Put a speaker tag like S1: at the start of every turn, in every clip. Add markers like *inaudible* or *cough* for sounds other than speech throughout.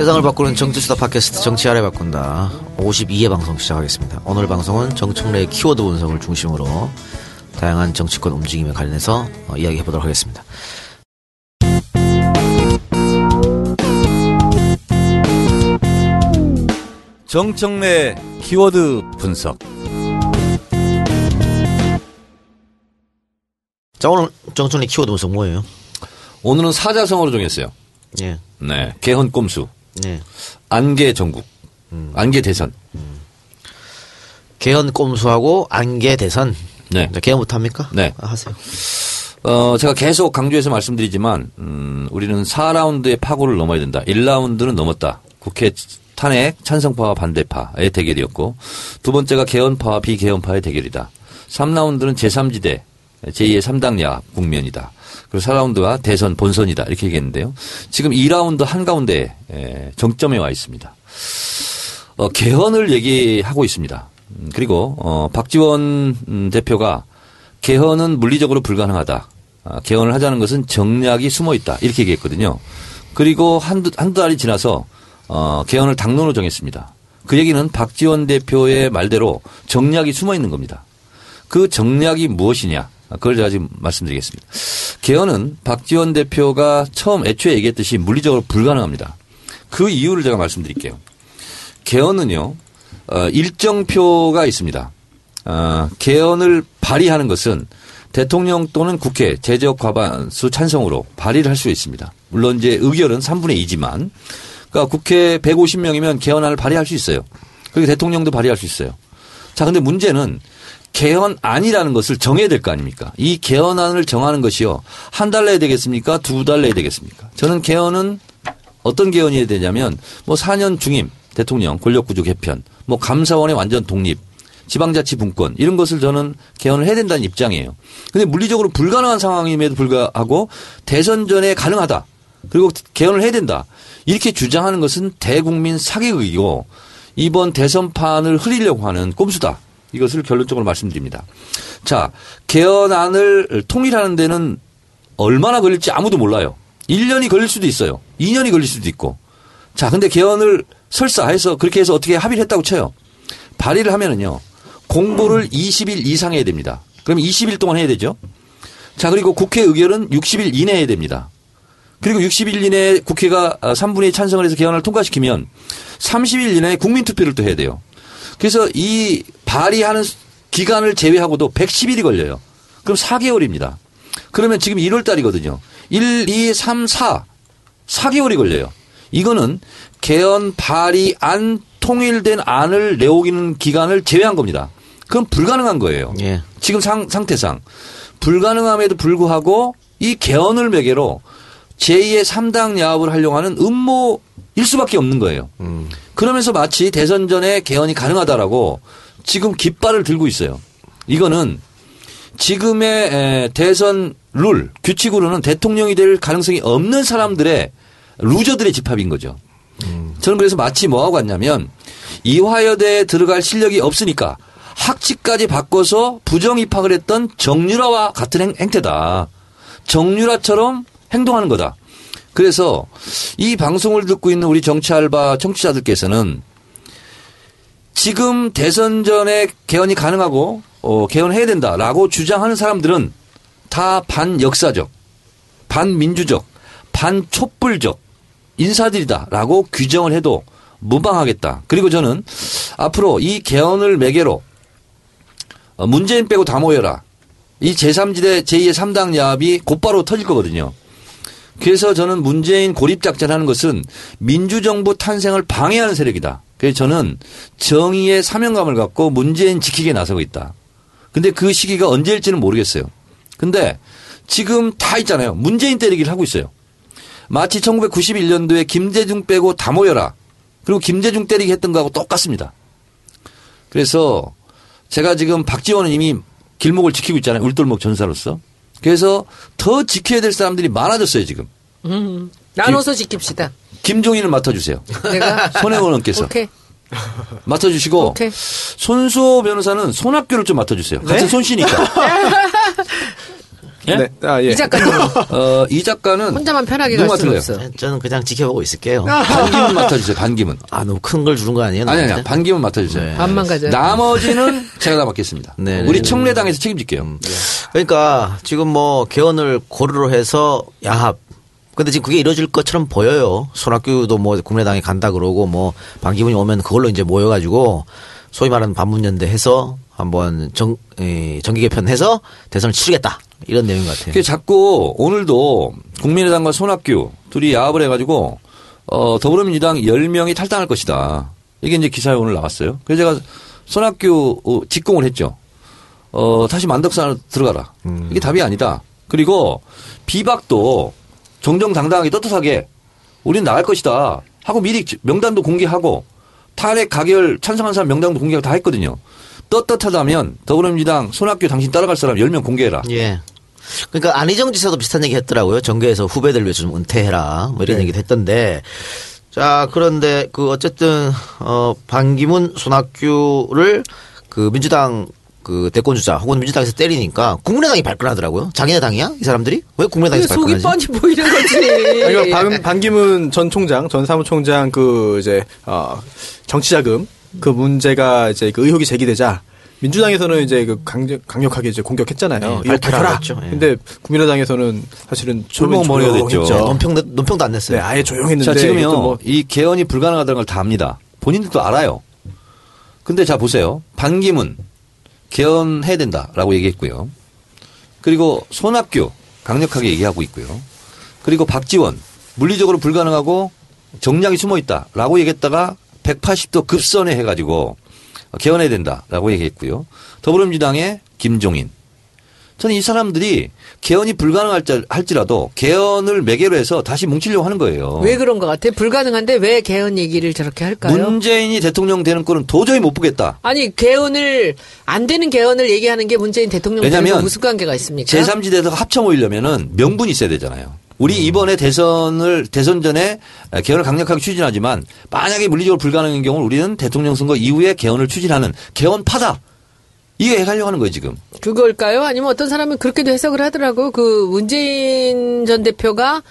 S1: 세상을 바꾸는 정치수다 팟캐스트 정치 아래 바꾼다 52회 방송 시작하겠습니다. 오늘 방송은 정청래의 키워드 분석을 중심으로 다양한 정치권 움직임에 관련해서 어, 이야기해 보도록 하겠습니다.
S2: 정청래 키워드 분석.
S1: 자 오늘 정청래 키워드 분석 뭐예요?
S2: 오늘은 사자성어로 정했어요.
S1: 예,
S2: 네. 개헌 꼼수.
S1: 네.
S2: 안개 전국. 안개 대선.
S1: 개헌 꼼수하고 안개 대선.
S2: 네.
S1: 자, 개헌부터 합니까?
S2: 네.
S1: 아, 하세요.
S2: 어, 제가 계속 강조해서 말씀드리지만, 음, 우리는 4라운드의 파고를 넘어야 된다. 1라운드는 넘었다. 국회 탄핵 찬성파와 반대파의 대결이었고, 두 번째가 개헌파와 비개헌파의 대결이다. 3라운드는 제3지대, 제2의 3당야 국면이다. 그리고 4라운드가 대선 본선이다. 이렇게 얘기했는데요. 지금 2라운드 한가운데 에, 정점에 와 있습니다. 어, 개헌을 얘기하고 있습니다. 음, 그리고 어, 박지원 음, 대표가 개헌은 물리적으로 불가능하다. 아, 개헌을 하자는 것은 정략이 숨어 있다. 이렇게 얘기했거든요. 그리고 한두, 한두 달이 지나서 어, 개헌을 당론으로 정했습니다. 그 얘기는 박지원 대표의 말대로 정략이 숨어 있는 겁니다. 그 정략이 무엇이냐? 그걸 제가 지금 말씀드리겠습니다. 개헌은 박지원 대표가 처음 애초에 얘기했듯이 물리적으로 불가능합니다. 그 이유를 제가 말씀드릴게요. 개헌은요, 어, 일정표가 있습니다. 어, 개헌을 발의하는 것은 대통령 또는 국회 제적 과반수 찬성으로 발의를 할 수 있습니다. 물론 이제 의결은 3분의 2지만, 그러니까 국회 150명이면 개헌안을 발의할 수 있어요. 그리고 대통령도 발의할 수 있어요. 자, 근데 문제는 개헌안이라는 것을 정해야 될 거 아닙니까? 이 개헌안을 정하는 것이요. 한 달 내에 되겠습니까? 두 달 내에 되겠습니까? 저는 개헌은 어떤 개헌이 되냐면 뭐 4년 중임 대통령 권력구조 개편, 뭐 감사원의 완전 독립, 지방자치 분권 이런 것을 저는 개헌을 해야 된다는 입장이에요. 근데 물리적으로 불가능한 상황임에도 불구하고 대선 전에 가능하다. 그리고 개헌을 해야 된다. 이렇게 주장하는 것은 대국민 사기극이고 이번 대선판을 흐리려고 하는 꼼수다. 이것을 결론적으로 말씀드립니다. 자, 개헌안을 통일하는 데는 얼마나 걸릴지 아무도 몰라요. 1년이 걸릴 수도 있어요. 2년이 걸릴 수도 있고. 자, 근데 개헌을 설사 해서 그렇게 해서 어떻게 합의를 했다고 쳐요. 발의를 하면은요. 공보를 20일 이상 해야 됩니다. 그럼 20일 동안 해야 되죠. 자, 그리고 국회 의결은 60일 이내에 됩니다. 그리고 60일 이내에 국회가 3분의 2 찬성을 해서 개헌을 통과시키면 30일 이내에 국민투표를 또 해야 돼요. 그래서 이 발의하는 기간을 제외하고도 110일이 걸려요. 그럼 4개월입니다. 그러면 지금 1월 달이거든요. 1, 2, 3, 4. 4개월이 걸려요. 이거는 개헌 발의 안 통일된 안을 내오기는 기간을 제외한 겁니다. 그건 불가능한 거예요.
S1: 예.
S2: 지금 상, 상태상. 불가능함에도 불구하고 이 개헌을 매개로 제2의 3당 야합을 하려고 하는 음모 일 수밖에 없는 거예요. 그러면서 마치 대선 전에 개헌이 가능하다라고 지금 깃발을 들고 있어요. 이거는 지금의 에, 대선 룰, 규칙으로는 대통령이 될 가능성이 없는 사람들의 루저들의 집합인 거죠. 저는 그래서 마치 뭐하고 같냐면 이화여대에 들어갈 실력이 없으니까 학칙까지 바꿔서 부정 입학을 했던 정유라와 같은 행, 행태다. 정유라처럼 행동하는 거다. 그래서 이 방송을 듣고 있는 우리 정치 알바 청취자들께서는 지금 대선 전에 개헌이 가능하고 어, 개헌해야 된다라고 주장하는 사람들은 다 반역사적, 반민주적, 반촛불적 인사들이다라고 규정을 해도 무방하겠다. 그리고 저는 앞으로 이 개헌을 매개로 어, 문재인 빼고 다 모여라. 이 제3지대 제2의 3당 야합이 곧바로 터질 거거든요. 그래서 저는 문재인 고립 작전하는 것은 민주정부 탄생을 방해하는 세력이다. 그래서 저는 정의의 사명감을 갖고 문재인 지키게 나서고 있다. 근데 그 시기가 언제일지는 모르겠어요. 근데 지금 다 있잖아요. 문재인 때리기를 하고 있어요. 마치 1991년도에 김대중 빼고 다 모여라. 그리고 김대중 때리기 했던 거하고 똑같습니다. 그래서 제가 지금 박지원은 이미 길목을 지키고 있잖아요. 울돌목 전사로서. 그래서 더 지켜야 될 사람들이 많아졌어요, 지금.
S3: 음, 나눠서 지킵시다.
S2: 김종인을 맡아주세요.
S3: 내가
S2: 손혜원 의원께서.
S3: 오케이.
S2: 맡아주시고
S3: 오케이.
S2: 손수호 변호사는 손학규를 좀 맡아주세요. 같은 손씨니까. *laughs* 예?
S4: 네. 아, 예.
S3: 이 작가님 *laughs*
S2: 어, 이 작가는
S3: 혼자만 편하게 갈 수는? 없어.
S1: 저는 그냥 지켜보고 있을게요.
S2: 반기문 맡아주세요. 반기문.
S1: 아, 너무 큰 걸 주는 거 아니에요?
S2: 아니 아니? 반기문 맡아주세요.
S1: 네.
S3: 반만 가져.
S2: 나머지는 *laughs* 제가 다 맡겠습니다.
S1: 네, 네.
S2: 우리 청래당에서 책임질게요.
S1: 그러니까 지금 뭐 개헌을 고르로 해서 야합. 근데 지금 그게 이루어질 것처럼 보여요. 손학규도 뭐 국민의당에 간다 그러고 뭐 반기문이 오면 그걸로 이제 모여가지고 소위 말하는 반문연대 해서 한번 정, 에, 정기 개편해서 대선을 치르겠다. 이런 내용인 것 같아요.
S2: 그 자꾸 오늘도 국민의당과 손학규 둘이 야합을 해가지고 어, 더불어민주당 10명이 탈당할 것이다. 이게 이제 기사에 오늘 나왔어요. 그래서 제가 손학규 어, 직공을 했죠. 어, 다시 만덕산으로 들어가라. 이게 답이 아니다. 그리고 비박도 정정당당하게 떳떳하게 우리는 나갈 것이다. 하고 미리 명단도 공개하고 탄핵 가결 찬성한 사람 명단도 공개하고 다 했거든요. 떳떳하다면 더불어민주당 손학규 당신 따라갈 사람 10명 공개해라.
S1: 예. 그러니까 안희정 지사도 비슷한 얘기 했더라고요. 정계에서 후배들 위해서 좀 은퇴해라. 뭐 이런
S2: 네.
S1: 얘기도 했던데. 자, 그런데 그 어쨌든 어 반기문 손학규를 그 민주당 그 대권 주자 혹은 민주당에서 때리니까 국민의당이 발끈하더라고요. 자기네 당이야? 이 사람들이? 왜 국민의당에서
S3: 속이? 뻔히 보이는 거지. *laughs*
S4: 그러니까 반, 반기문 전 총장, 전 사무총장 그 이제 어 정치자금 그 문제가 이제 그 의혹이 제기되자 민주당에서는 이제 그 강력, 강력하게 이제 공격했잖아요.
S1: 네,
S4: 이거.
S1: 했죠. 예.
S4: 근데 국민의당에서는 사실은 조용히
S2: 됐죠.
S1: 논평 논평도 안 냈어요.
S4: 네, 아예 조용했는데
S2: 자, 지금요,
S4: 뭐
S2: 이 개헌이 불가능하다는 걸 다 압니다. 본인들도 알아요. 근데 자, 보세요. 반기문, 개헌해야 된다라고 얘기했고요. 그리고 손학규, 강력하게 얘기하고 있고요. 그리고 박지원, 물리적으로 불가능하고 정량이 숨어 있다라고 얘기했다가 180도 급선회 해가지고 개헌해야 된다라고 얘기했고요. 더불어민주당의 김종인. 저는 이 사람들이 개헌이 불가능할지라도 개헌을 매개로 해서 다시 뭉치려고 하는 거예요.
S3: 왜 그런 것 같아? 불가능한데 왜 개헌 얘기를 저렇게 할까요?
S2: 문재인이 대통령 되는 꼴은 도저히 못 보겠다.
S3: 아니 개헌을 안 되는 개헌을 얘기하는 게 문재인 대통령 되는 무슨 관계가 있습니까?
S2: 제3지대에서 합쳐 모이려면은 명분이 있어야 되잖아요. 우리
S3: 음.
S2: 이번에 대선을 대선 전에 개헌을 강력하게 추진하지만 만약에 물리적으로 불가능한 경우 우리는 대통령 선거 이후에 개헌을 추진하는 개헌파다. 이게 하려고 하는 거예요 지금.
S3: 그걸까요? 아니면 어떤 사람은 그렇게도 해석을 하더라고. 그 문재인 전 대표가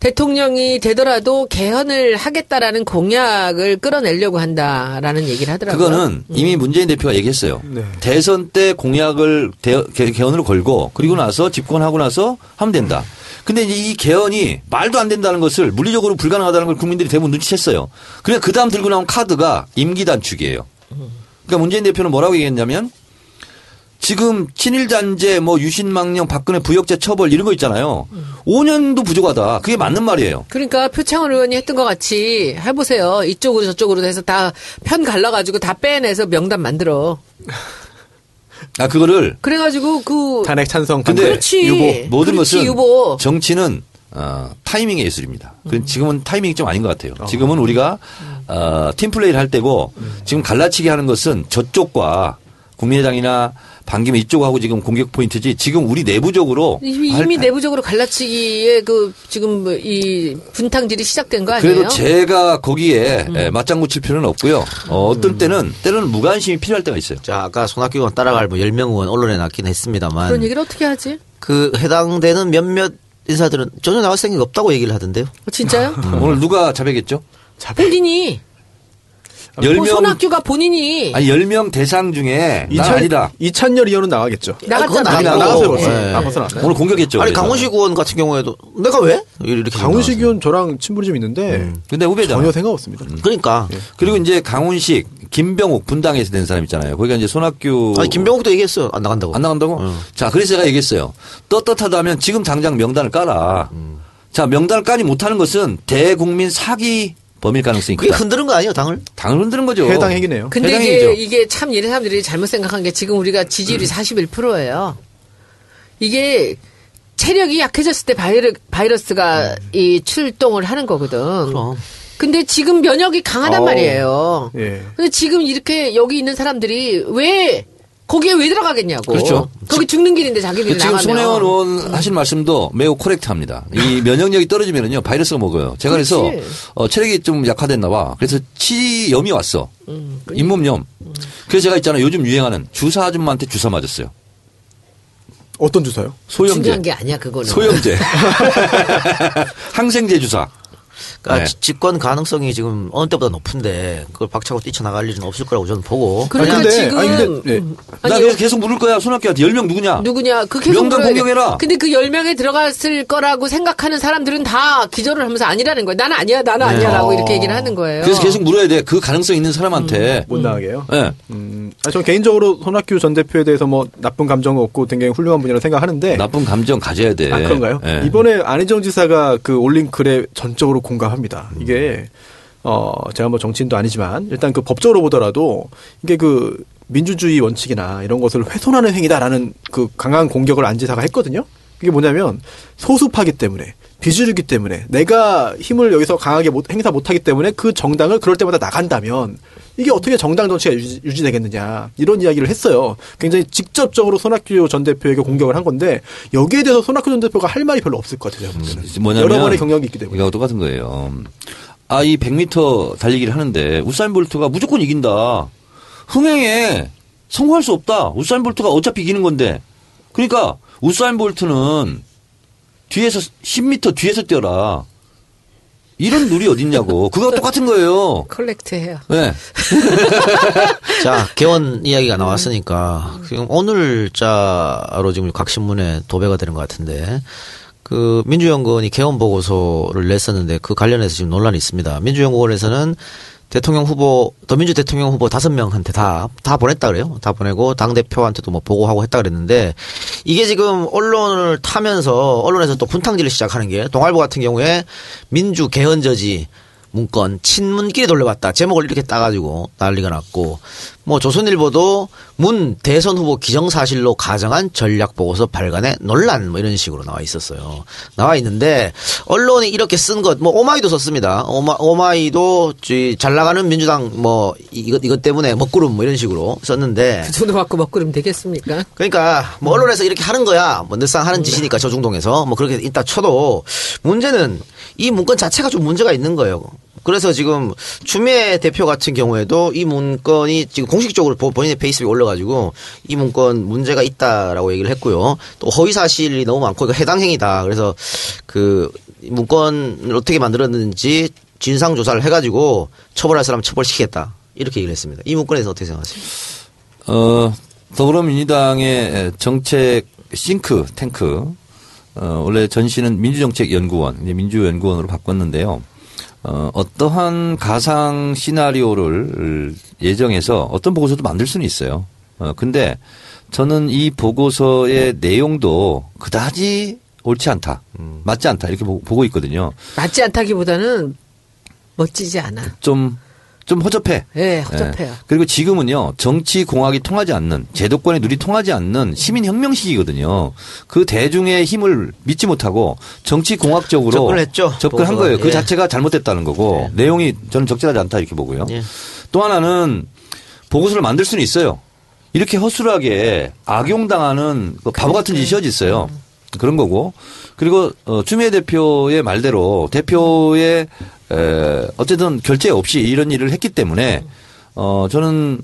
S3: 대통령이 되더라도 개헌을 하겠다라는 공약을 끌어내려고 한다라는 얘기를 하더라고요.
S2: 그거는
S3: 음.
S2: 이미 문재인 대표가 얘기했어요.
S4: 네.
S2: 대선 때 공약을 대, 개헌으로 걸고 그리고 나서 집권하고 나서 하면 된다. 근데 이제 이 개헌이 말도 안 된다는 것을 물리적으로 불가능하다는 걸 국민들이 대부분 눈치챘어요. 그러니까 그 다음 들고 나온 카드가 임기 단축이에요. 그러니까 문재인 대표는 뭐라고 얘기했냐면 지금 친일잔재 뭐 유신망령 박근혜 부역죄 처벌 이런 거 있잖아요. 5년도 부족하다. 그게 맞는 말이에요.
S3: 그러니까 표창원 의원이 했던 것 같이 해보세요. 이쪽으로 저쪽으로 해서 다 편 갈라가지고 다 빼내서 명단 만들어.
S2: 아 그거를
S3: 그래가지고 그
S4: 탄핵 찬성
S2: 근데
S3: 그렇지.
S4: 유보
S2: 모든
S3: 그렇지,
S2: 것은
S3: 유보.
S2: 정치는 어, 타이밍의 예술입니다. 그
S3: 음.
S2: 지금은 타이밍이 좀 아닌 것 같아요. 지금은 우리가 어, 팀플레이를 할 때고 지금 갈라치기 하는 것은 저쪽과 국민의당이나 반기문 이쪽하고 지금 공격 포인트지 지금 우리 내부적으로
S3: 이미,
S2: 할-
S3: 이미 내부적으로 갈라치기에 그 지금 뭐이 분탕질이 시작된 거 아니에요?
S2: 그래도 제가 거기에
S3: 음.
S2: 예, 맞장구 칠 필요는 없고요. 어, 어떤 때는 때로는 무관심이 필요할 때가 있어요.
S1: 자, 아까 손학규가 따라갈 뭐 10명 의원 언론에 났긴 했습니다만
S3: 그런 얘기를 어떻게 하지?
S1: 그 해당되는 몇몇 인사들은 전혀 나갈 생각이 없다고 얘기를 하던데요.
S3: 어, 진짜요?
S2: 오늘 누가 자백했죠?
S3: 본인이
S2: 열뭐명
S3: 손학규가 본인이
S2: 아니 10명 대상 중에 난
S4: 이찬-
S2: 아니다.
S4: 이찬열 의원은 나가겠죠.
S3: 나갔잖아.
S1: 아, 그건
S4: 나,
S1: 나가고.
S4: 나가세요 벌써.
S1: 네.
S4: 아, 벌써 나왔나요?
S2: 오늘 공격했죠.
S1: 아니
S2: 그래서.
S1: 강훈식 의원 같은 경우에도 내가 왜 이렇게
S4: 강훈식. 의원 저랑 친분이 좀 있는데
S2: 근데 후배잖아.
S4: 전혀 생각 없습니다.
S1: 그러니까
S2: 그리고 이제 강훈식, 김병욱 분당에서 된 사람 있잖아요. 거기가 이제 손학규
S1: 아니 김병욱도 얘기했어요 안 나간다고.
S2: 안 나간다고?
S1: 응.
S2: 자, 그래서 제가 얘기했어요. 떳떳하다면 지금 당장 명단을 까라. 자, 명단을 까지 못하는 것은 대국민 사기 범일 가능성이
S1: 그게
S2: 있다.
S1: 흔드는 거 아니에요 당을?
S2: 당을 흔드는 거죠.
S4: 해당 핵이네요.
S3: 근데
S2: 해당이죠.
S3: 이게 이게 참 얘네 사람들이 잘못 생각한 게 지금 우리가 지지율이 41%예요. 이게 체력이 약해졌을 때 바이러, 바이러스가 이 출동을 하는 거거든.
S1: 그럼.
S3: 근데 지금 면역이 강하단
S4: 어.
S3: 말이에요.
S4: 예.
S3: 근데 지금 이렇게 여기 있는 사람들이 왜 거기에 왜 들어가겠냐고.
S2: 그렇죠.
S3: 거기 죽는 길인데 자기들이
S2: 그 지금
S3: 나가면.
S2: 손혜원 의원 하신 말씀도 매우 코렉트합니다. 이 면역력이 떨어지면은요 바이러스가 먹어요. 제가 그래서. 어, 체력이 좀 약화됐나 봐. 그래서 치염이 왔어.
S3: 음, 그-
S2: 잇몸염. 그래서 제가 있잖아요. 요즘 유행하는 주사 아줌마한테 주사 맞았어요.
S4: 어떤 주사요?
S2: 소염제.
S3: 중요한 게 아니야 그거는.
S2: 소염제. *laughs* *laughs* 항생제 주사.
S1: 그러니까
S2: 네.
S1: 지- 집권 가능성이 지금 어느 때보다 높은데 그걸 박차고 뛰쳐나갈 일은 없을 거라고 저는 보고
S3: 그러니까
S4: 아니, 근데-
S3: 지금
S4: 아니, 근데- 네.
S3: 음,
S2: 나
S3: 아니,
S2: 그래서 계속 물을 거야. 손학규한테 10명 누구냐?
S3: 누구냐? 그 계속
S2: 명단. 공개해라.
S3: 근데 그 10명에 들어갔을 거라고 생각하는 사람들은 다 기절을 하면서 아니라는 거야. 나는 아니야, 나는 아니야라고
S4: 어.
S3: 이렇게 얘기를 하는 거예요.
S2: 그래서 계속 물어야 돼. 그 가능성 있는 사람한테.
S4: 못 나가게요.
S2: 예.
S4: 음, 아, 저 개인적으로 손학규 전 대표에 대해서 뭐 나쁜 감정은 없고 굉장히 훌륭한 분이라고 생각하는데.
S2: 나쁜 감정 가져야 돼.
S4: 아, 그런가요?
S2: 예.
S4: 이번에 안희정 지사가 그 올린 글에 전적으로 공감합니다. 이게, 어, 제가 뭐 정치인도 아니지만 일단 그 법적으로 보더라도 이게 그 민주주의 원칙이나 이런 것을 훼손하는 행위다라는 그 강한 공격을 안 지사가 했거든요. 그게 뭐냐면 소수파기 때문에 비주류기 때문에 내가 힘을 여기서 강하게 못, 행사 못하기 때문에 그 정당을 그럴 때마다 나간다면 이게 어떻게 정당 정치가 유지, 유지 되겠느냐 이런 이야기를 했어요. 굉장히 직접적으로 손학규 전 대표에게 공격을 한 건데 여기에 대해서 손학규 전 대표가 할 말이 별로 없을 것 같아요.
S2: 뭐냐면
S4: 여러 번의 경력이 있기 때문에.
S2: 이거 똑같은 거예요. 아, 이 100m 달리기를 하는데 우사인 볼트가 무조건 이긴다. 흥행에 성공할 수 없다. 우사인 볼트가 어차피 이기는 건데. 그러니까 우사인 볼트는 뒤에서 10m 뒤에서 뛰어라. 이런 룰이 어딨냐고. 그거 똑같은 거예요.
S3: correct 해요.
S2: 네. *laughs*
S1: 자 개헌 이야기가 나왔으니까 지금 오늘자로 지금 각 신문에 도배가 되는 것 같은데 그 민주연구원이 개헌 보고서를 냈었는데 그 관련해서 지금 논란이 있습니다. 민주연구원에서는 대통령 후보 더민주 대통령 후보 다섯 명한테 다 다 보냈다 그래요. 다 보내고 당 대표한테도 뭐 보고하고 했다 그랬는데 이게 지금 언론을 타면서 언론에서 또 분탕질을 시작하는 게 동아일보 같은 경우에 민주 개헌 저지 문건 친문끼리 돌려봤다. 제목을 이렇게 따가지고 난리가 났고. 뭐 조선일보도 문 대선 후보 기정사실로 가정한 전략 보고서 발간에 논란 뭐 이런 식으로 나와 있었어요. 나와 있는데 언론이 이렇게 쓴 것 뭐 오마이도 썼습니다. 오마, 오마이도 저잘 나가는 민주당 뭐 이것 이것 때문에 먹구름 뭐 이런 식으로 썼는데.
S3: 그 정도 받고 먹구름 되겠습니까?
S1: 그러니까 뭐 언론에서 이렇게 하는 거야. 뭐 늘상 하는 짓이니까 저중동에서 뭐 그렇게 있다 쳐도 문제는 이 문건 자체가 좀 문제가 있는 거예요. 그래서 지금 추미애 대표 같은 경우에도 이 문건이 지금 공식적으로 보- 본인의 페이스북에 올려가지고 이 문건 문제가 있다라고 얘기를 했고요. 또 허위 사실이 너무 많고 이거 해당 행위다. 그래서 그 문건을 어떻게 만들었는지 진상 조사를 해가지고 처벌할 사람 처벌시키겠다. 이렇게 얘기를 했습니다. 이 문건에서 어떻게 생각하세요?
S2: 어, 더불어민주당의 정책 싱크 탱크 어, 원래 전시는 민주정책연구원, 이제 민주연구원으로 바꿨는데요. 어, 어떠한 가상 시나리오를 예정해서 어떤 보고서도 만들 수는 있어요. 어, 근데 저는 이 보고서의 내용도 그다지 옳지 않다. 맞지 않다. 이렇게 보- 보고 있거든요.
S3: 맞지 않다기보다는 멋지지 않아.
S2: 좀, 좀 허접해.
S3: 예, 허접해요.
S2: 예. 그리고 지금은요, 정치 공학이 통하지 않는, 제도권의 눈이 통하지 않는 시민 혁명 시기거든요. 그 대중의 힘을 믿지 못하고 정치 공학적으로
S1: 접근을 했죠,
S2: 접근한. 거예요. 그
S1: 예.
S2: 자체가 잘못됐다는 거고, 내용이 저는 적절하지 않다 이렇게 보고요.
S1: 예.
S2: 또 하나는 보고서를 만들 수는 있어요. 이렇게 허술하게 악용당하는 그 바보 같은 짓이 어디 있어요. 그런 거고. 그리고 어, 추미애 대표의 말대로 대표의 에, 어쨌든 결제 없이 이런 일을 했기 때문에 어 저는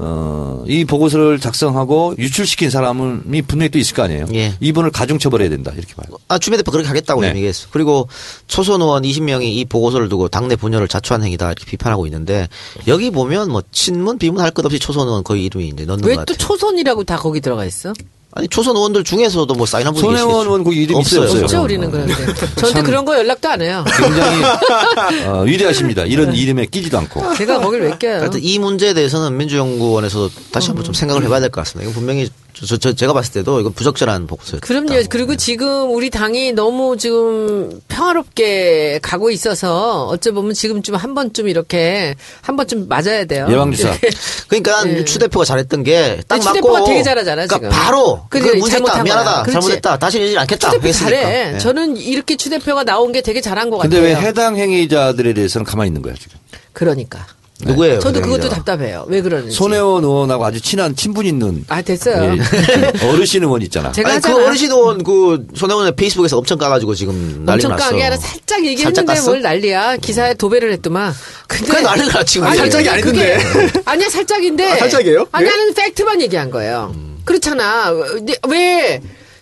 S2: 어, 이 보고서를 작성하고 유출시킨 사람이 분명히 또 있을 거 아니에요.
S1: 예.
S2: 이분을 가중 처벌해야 된다 이렇게 봐요.
S1: 아, 추미애 대표 그렇게 하겠다고
S2: 네.
S1: 얘기했어. 그리고 초선 의원 20명이 이 보고서를 두고 당내 분열을 자초한 행위다 이렇게 비판하고 있는데 여기 보면 뭐 친문 비문 할 것 없이 초선 의원 거의 이름이 이제 넣는
S3: 왜것또
S1: 같아요.
S3: 초선이라고 다 거기 들어가 있어?
S1: 아니 초선 의원들 중에서도 뭐 사인한 분이
S2: 손혜원
S1: 계시겠죠.
S2: 의원 거기 이름 있어요, 없어요?
S3: 없죠,
S2: 어,
S3: 우리는
S2: 어,
S3: 그런데. 저한테 그런 거 연락도 안 해요.
S2: 굉장히 *laughs* 어, 위대하십니다. 이런 이름에 끼지도 않고.
S3: 제가 거길 왜 껴요?
S1: 하여튼 이 문제에 대해서는 민주연구원에서도 다시 한번 좀 생각을 해봐야 될 것 같습니다. 이건 분명히 저, 저- 저- 제가 봤을 때도 이건 부적절한 보고서였다.
S3: 그럼요. 그리고 지금 우리 당이 너무 지금 평화롭게 가고 있어서 어찌 보면 지금쯤 한 번쯤 이렇게 한 번쯤 맞아야 돼요.
S2: 예방주사.
S3: 이렇게. *laughs*
S1: 그러니까
S3: 예.
S1: 추 대표가 잘했던 게딱
S3: 근데 추
S1: 맞고
S3: 대표가 되게 잘하잖아,
S1: 그러니까
S3: 지금.
S1: 바로 그
S3: 그래, 잘못한
S1: 미안하다.
S3: 그렇지.
S1: 잘못했다 다시는 이러지 않겠다
S3: 추 대표
S1: 했으니까.
S3: 잘해.
S1: 예.
S3: 저는 이렇게 추 대표가 나온 게 되게 잘한 것
S2: 근데
S3: 같아요.
S2: 왜 해당 행위자들에 대해서는 가만히 있는 거야 지금?
S3: 그러니까.
S1: 누구예요?
S3: 저도
S1: 그
S3: 그것도? 답답해요. 왜 그러는지.
S2: 손혜원 의원하고 아주 친한 친분 있는
S3: 아 됐어요.
S2: 예, *laughs* 어르신 의원 있잖아.
S3: 제가
S1: 아니 그. 어르신 의원 그 손혜원의 페이스북에서 엄청 까가지고 지금 난리가
S3: 엄청
S1: 났어.
S3: 깡이 아니라 살짝
S1: 살짝
S3: 얘기했는데
S1: 깠어?
S3: 뭘 난리야. 기사에 도배를 했더만. 근데
S1: 그래 난리가 지금.
S3: 아니,
S4: 살짝이.
S3: 그게- 아니야 살짝인데.
S4: 아, 살짝이에요?
S3: 아니
S4: 예?
S3: 나는 팩트만 얘기한 거예요. 그렇잖아. 근데 왜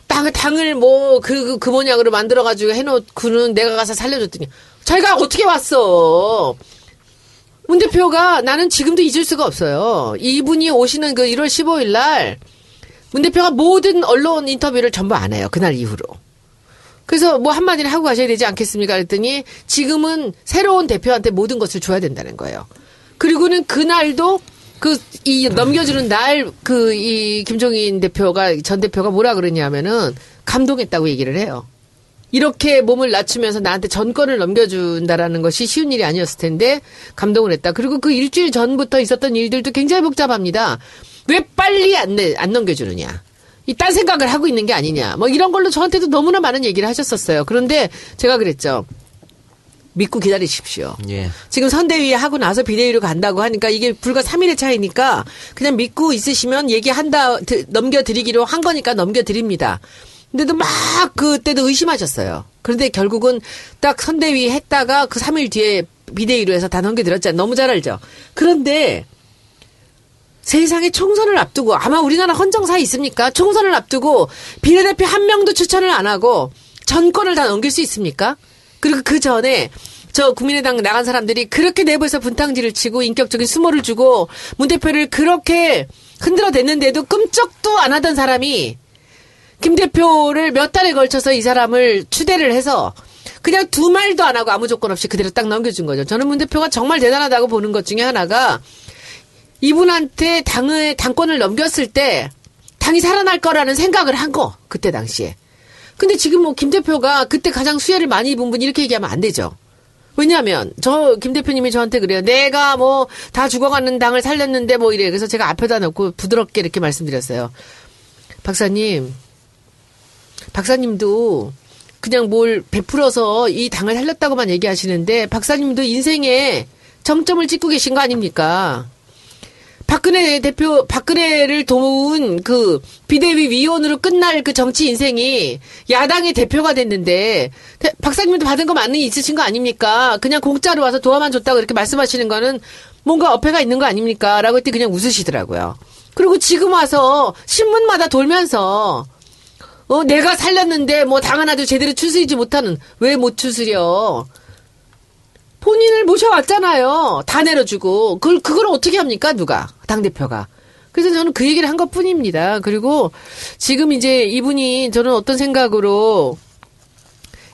S3: 땅, 당을 뭐, 그, 그, 그 모양으로 만들어가지고 해놓고는 내가 가서 살려줬더니, 자기가 어떻게 왔어? 문 대표가 나는 지금도 잊을 수가 없어요. 이분이 오시는 그 1월 15일 날, 문 대표가 모든 언론 인터뷰를 전부 안 해요. 그날 이후로. 그래서 뭐 한마디를 하고 가셔야 되지 않겠습니까? 그랬더니 지금은 새로운 대표한테 모든 것을 줘야 된다는 거예요. 그리고는 그날도 그 이 넘겨주는 날 그 이 김종인 대표가 전 대표가 뭐라 그러냐면은 감동했다고 얘기를 해요. 이렇게 몸을 낮추면서 나한테 전권을 넘겨준다라는 것이 쉬운 일이 아니었을 텐데 감동을 했다. 그리고 그 일주일 전부터 있었던 일들도 굉장히 복잡합니다. 왜 빨리 안, 내, 안 넘겨주느냐. 이 딴 생각을 하고 있는 게 아니냐. 뭐 이런 걸로 저한테도 너무나 많은 얘기를 하셨었어요. 그런데 제가 그랬죠. 믿고 기다리십시오.
S1: 예.
S3: 지금 선대위 하고 나서 비대위로 간다고 하니까 이게 불과 3일의 차이니까 그냥 믿고 있으시면 얘기한다, 드- 넘겨드리기로 한 거니까 넘겨드립니다. 근데도 막 그때도 의심하셨어요. 그런데 결국은 딱 선대위 했다가 그 3일 뒤에 비대위로 해서 다 넘겨드렸잖아요. 너무 잘 알죠? 그런데 세상에 총선을 앞두고 아마 우리나라 헌정사에 있습니까? 총선을 앞두고 비례대표 한 명도 추천을 안 하고 전권을 다 넘길 수 있습니까? 그리고 그 전에 저 국민의당 나간 사람들이 그렇게 내부에서 분탕질을 치고 인격적인 수모를 주고 문 대표를 그렇게 흔들어 댔는데도 끔찍도 안 하던 사람이 김 대표를 몇 달에 걸쳐서 이 사람을 추대를 해서 그냥 두 말도 안 하고 아무 조건 없이 그대로 딱 넘겨준 거죠. 저는 문 대표가 정말 대단하다고 보는 것 중에 하나가 이분한테 당의 당권을 넘겼을 때 당이 살아날 거라는 생각을 한 거. 그때 당시에. 근데 지금 뭐 김 대표가 그때 가장 수혜를 많이 입은 분이 이렇게 얘기하면 안 되죠. 왜냐하면 저 김 대표님이 저한테 그래요. 내가 뭐 다 죽어가는 당을 살렸는데 뭐 이래. 그래서 제가 앞에다 놓고 부드럽게 이렇게 말씀드렸어요. 박사님, 박사님도 그냥 뭘 베풀어서 이 당을 살렸다고만 얘기하시는데 박사님도 인생에 정점을 찍고 계신 거 아닙니까? 박근혜 대표, 박근혜를 도운 그 비대위 위원으로 끝날 그 정치 인생이 야당의 대표가 됐는데, 대- 박사님도 받은 거 많이 있으신 거 아닙니까? 그냥 공짜로 와서 도와만 줬다고 이렇게 말씀하시는 거는 뭔가 어폐가 있는 거 아닙니까? 라고 했더니 그냥 웃으시더라고요. 그리고 지금 와서 신문마다 돌면서, 어, 내가 살렸는데 뭐 당 하나도 제대로 추스리지 못하는, 왜 못 추스려? 본인을 모셔왔잖아요. 다 내려주고. 그걸, 그걸 어떻게 합니까? 누가? 당 대표가. 그래서 저는 그 얘기를 한 것 뿐입니다. 그리고 지금 이제 이분이 저는 어떤 생각으로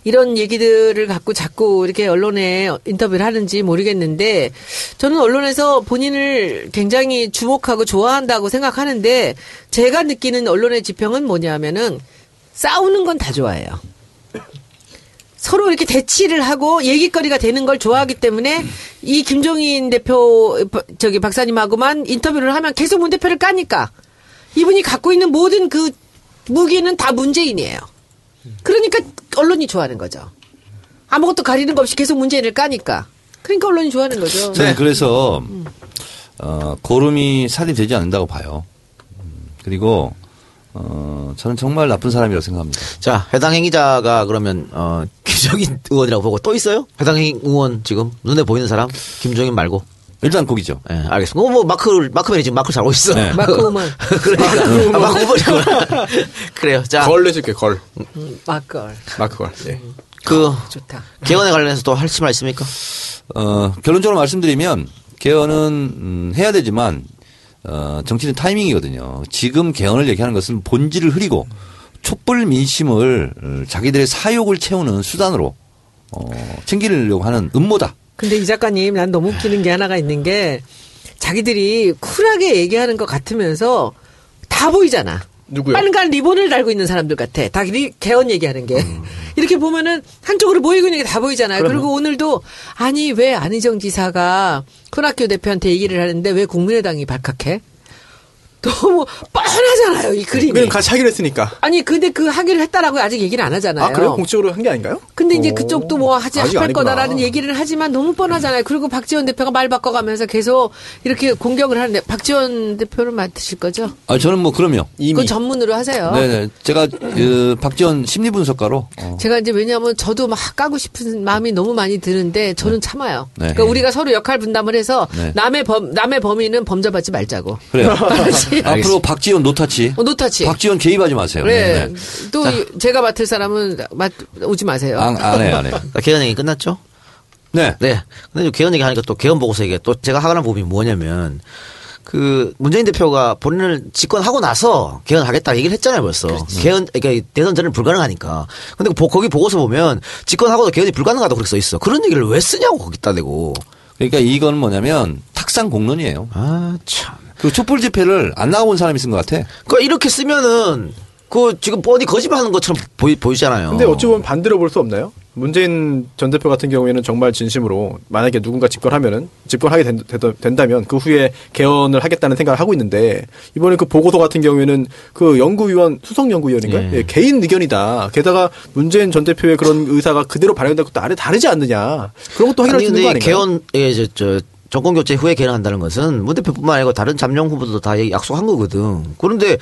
S3: 이런 얘기들을 갖고 자꾸 이렇게 언론에 인터뷰를 하는지 모르겠는데 저는 언론에서 본인을 굉장히 주목하고 좋아한다고 생각하는데 제가 느끼는 언론의 지평은 뭐냐면은 싸우는 건 다 좋아해요. 서로 이렇게 대치를 하고 얘기거리가 되는 걸 좋아하기 때문에 이 김종인 대표 저기 박사님하고만 인터뷰를 하면 계속 문 대표를 까니까 이분이 갖고 있는 모든 그 무기는 다 문재인이에요. 그러니까 언론이 좋아하는 거죠. 아무것도 가리는 거 없이 계속 문재인을 까니까. 그러니까 언론이 좋아하는 거죠.
S2: 저는 그래서 어, 고름이 살인되지 않는다고 봐요. 음, 그리고 어, 저는 정말 나쁜 사람이라고 생각합니다.
S1: 자, 해당 행위자가 그러면 어 *laughs* 김종인 의원이라고 보고 또 있어요? 해당 행- 의원 지금 눈에 보이는 사람 김종인 말고.
S2: 일단 거기죠.
S1: 예, 알겠습니다. 어, 뭐 마크 마크맨이 지금 마크 잘고 있어.
S2: 네. *laughs*
S3: 마크 우먼. *laughs*
S1: 그러니까 아, 마크 우먼이구나. 그래요. 자,
S4: 걸 내줄게 걸
S3: 음, 막걸.
S4: 마크 걸. 예.
S1: 그
S3: 좋다.
S1: 개헌에 관련해서 또할말 있습니까?
S2: 어, 결론적으로 말씀드리면 개헌은 음, 해야 되지만 어, 정치는 타이밍이거든요. 지금 개헌을 얘기하는 것은 본질을 흐리고 촛불 민심을 어, 자기들의 사욕을 채우는 수단으로 어, 챙기려고 하는 음모다.
S3: 근데 이 작가님 난 너무 웃기는 게 하나가 있는 게 자기들이 쿨하게 얘기하는 것 같으면서 다 보이잖아.
S4: 누구요?
S3: 빨간 리본을 달고 있는 사람들 같아. 다 리- 개헌 얘기하는 게. 이렇게 보면은 한쪽으로 모이고 있는 게 다 보이잖아요. 그리고 오늘도 아니 왜 안희정 지사가 큰학교 대표한테 얘기를 하는데 왜 국민의당이 발칵해? 너무 뻔하잖아요. 이 그림이.
S4: 그냥 같이 하기로 했으니까.
S3: 아니 근데 그 하기를 했다라고 아직 얘기를 안 하잖아요.
S4: 아 그래요? 공식적으로 한 게 아닌가요?
S3: 근데 이제
S4: 오.
S3: 그쪽도 뭐 하지
S4: 아니구나.
S3: 거다라는 얘기를 하지만 너무 뻔하잖아요. 그리고 박지원 대표가 말 바꿔가면서 계속 이렇게 공격을 하는데 박지원 대표는 맡으실 거죠?
S2: 아, 저는 뭐 그럼요.
S4: 이미
S3: 그건 전문으로 하세요.
S2: 네네. 제가 그 박지원 심리 분석가로 어,
S3: 제가 이제 왜냐하면 저도 막 까고 싶은 마음이 너무 많이 드는데 저는 참아요.
S2: 네.
S3: 그러니까 우리가 서로 역할 분담을 해서
S2: 네.
S3: 남의 범 남의 범인은 범접하지 말자고.
S2: 그래요. *laughs* 앞으로 박지원 노타치.
S3: 어, 노타치.
S2: 박지원 개입하지 마세요.
S3: 네. 또 이- 제가 맡을 사람은 맡, 오지 마세요.
S2: 안, 안 해, 안 해.
S1: 자, 개헌 얘기 끝났죠?
S2: 네.
S1: 네. 근데 개헌 얘기 하니까 또 개헌 보고서 얘기 또 제가 하는 부분이 뭐냐면 그 문재인 대표가 본인을 집권하고 나서 개헌하겠다 얘기를 했잖아요 벌써. 개헌 그러니까 대선 전은 불가능하니까. 근데 그 보- 거기 보고서 보면 집권하고도 개헌이 불가능하다고 그렇게 써 있어. 그런 얘기를 왜 쓰냐고 거기다 대고.
S2: 그러니까 이건 뭐냐면 탁상 공론이에요.
S1: 아 참.
S2: 그 촛불 집회를 안 나가본 사람이 쓴 것 같아.
S1: 그 이렇게 쓰면은 그 지금 뻔히 거짓말하는 것처럼 보이, 보이잖아요.
S4: 근데 어찌 보면 반대로 볼 수 없나요? 문재인 전 대표 같은 경우에는 정말 진심으로 만약에 누군가 집권하면은 집권하게 된, 다면 그 후에 개헌을 하겠다는 생각을 하고 있는데 이번에 그 보고서 같은 경우에는 그 연구위원 수석 연구위원인가
S1: 예.
S4: 예, 개인 의견이다. 게다가 문재인 전 대표의 그런 의사가 그대로 발현된 것도 아래 다르지 않느냐. 그런 것도 확인할
S1: 아니
S4: 수 있는 거
S1: 근데
S4: 아닌가요?
S1: 개헌 예, 저, 저 정권 교체 후에 개헌한다는 것은 문 대표뿐만 아니고 다른 잠룡 후보도 다 약속한 거거든. 그런데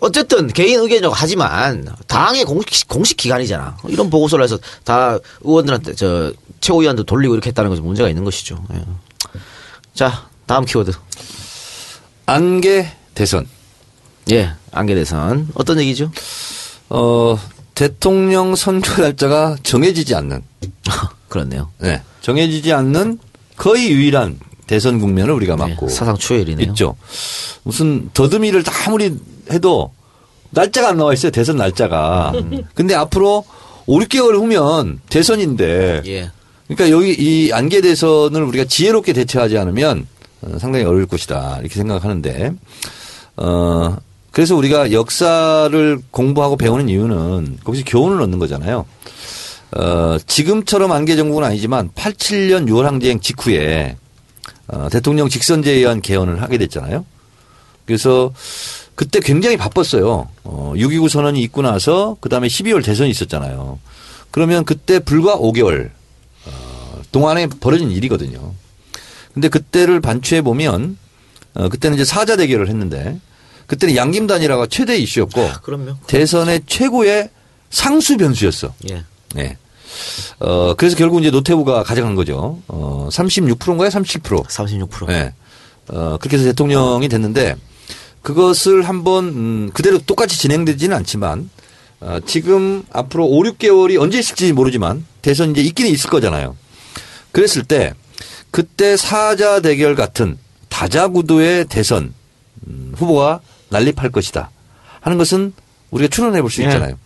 S1: 어쨌든 개인 의견이라고 하지만 당의 공식, 공식 기관이잖아. 이런 보고서를 해서 다 의원들한테 저 최고위원도 돌리고 이렇게 했다는 것은 문제가 있는 것이죠. 예. 자 다음 키워드
S2: 안개 대선.
S1: 예 안개 대선 어떤 얘기죠?
S2: 어, 대통령 선거 날짜가 정해지지 않는, *laughs*
S1: 그렇네요.
S2: 네, 정해지지 않는 거의 유일한 대선 국면을 우리가 맞고
S1: 예, 사상 추일이네요.
S2: 있죠. 무슨 더듬이를 다 아무리 해도 날짜가 안 나와 있어요. 대선 날짜가. *laughs* 근데 앞으로 5, 6개월 후면 대선인데
S1: 예.
S2: 그러니까 여기 이 안개 대선을 우리가 지혜롭게 대처하지 않으면 어, 상당히 어려울 것이다 이렇게 생각하는데 어 그래서 우리가 역사를 공부하고 배우는 이유는 거기서 교훈을 얻는 거잖아요. 어 지금처럼 안개 정국은 아니지만 87년 6월 항쟁 직후에 어, 대통령 직선제에 의한 개헌을 하게 됐잖아요. 그래서 그때 굉장히 바빴어요. 어, 6.29 선언이 있고 나서 그 다음에 12월 대선이 있었잖아요. 그러면 그때 불과 5개월 어, 동안에 벌어진 일이거든요. 근데 그때를 반추해 보면 어, 그때는 이제 사자 대결을 했는데 그때는 양김단이라가 최대 이슈였고
S1: 그럼요.
S2: 대선의 최고의 상수 변수였어.
S1: 예.
S2: 네. 어, 그래서 결국 이제 노태우가 가져간 거죠. 어, 36%인가요? 37%.
S1: 36%.
S2: 예. 어, 그렇게 해서 대통령이 됐는데 그것을 한번 음, 그대로 똑같이 진행되지는 않지만 어, 지금 앞으로 5, 6개월이 언제 있을지 모르지만 대선 이제 있기는 있을 거잖아요. 그랬을 때 그때 사자 대결 같은 다자구도의 대선 음, 후보가 난립할 것이다 하는 것은 우리가 추론해 볼수
S1: 예.
S2: 있잖아요.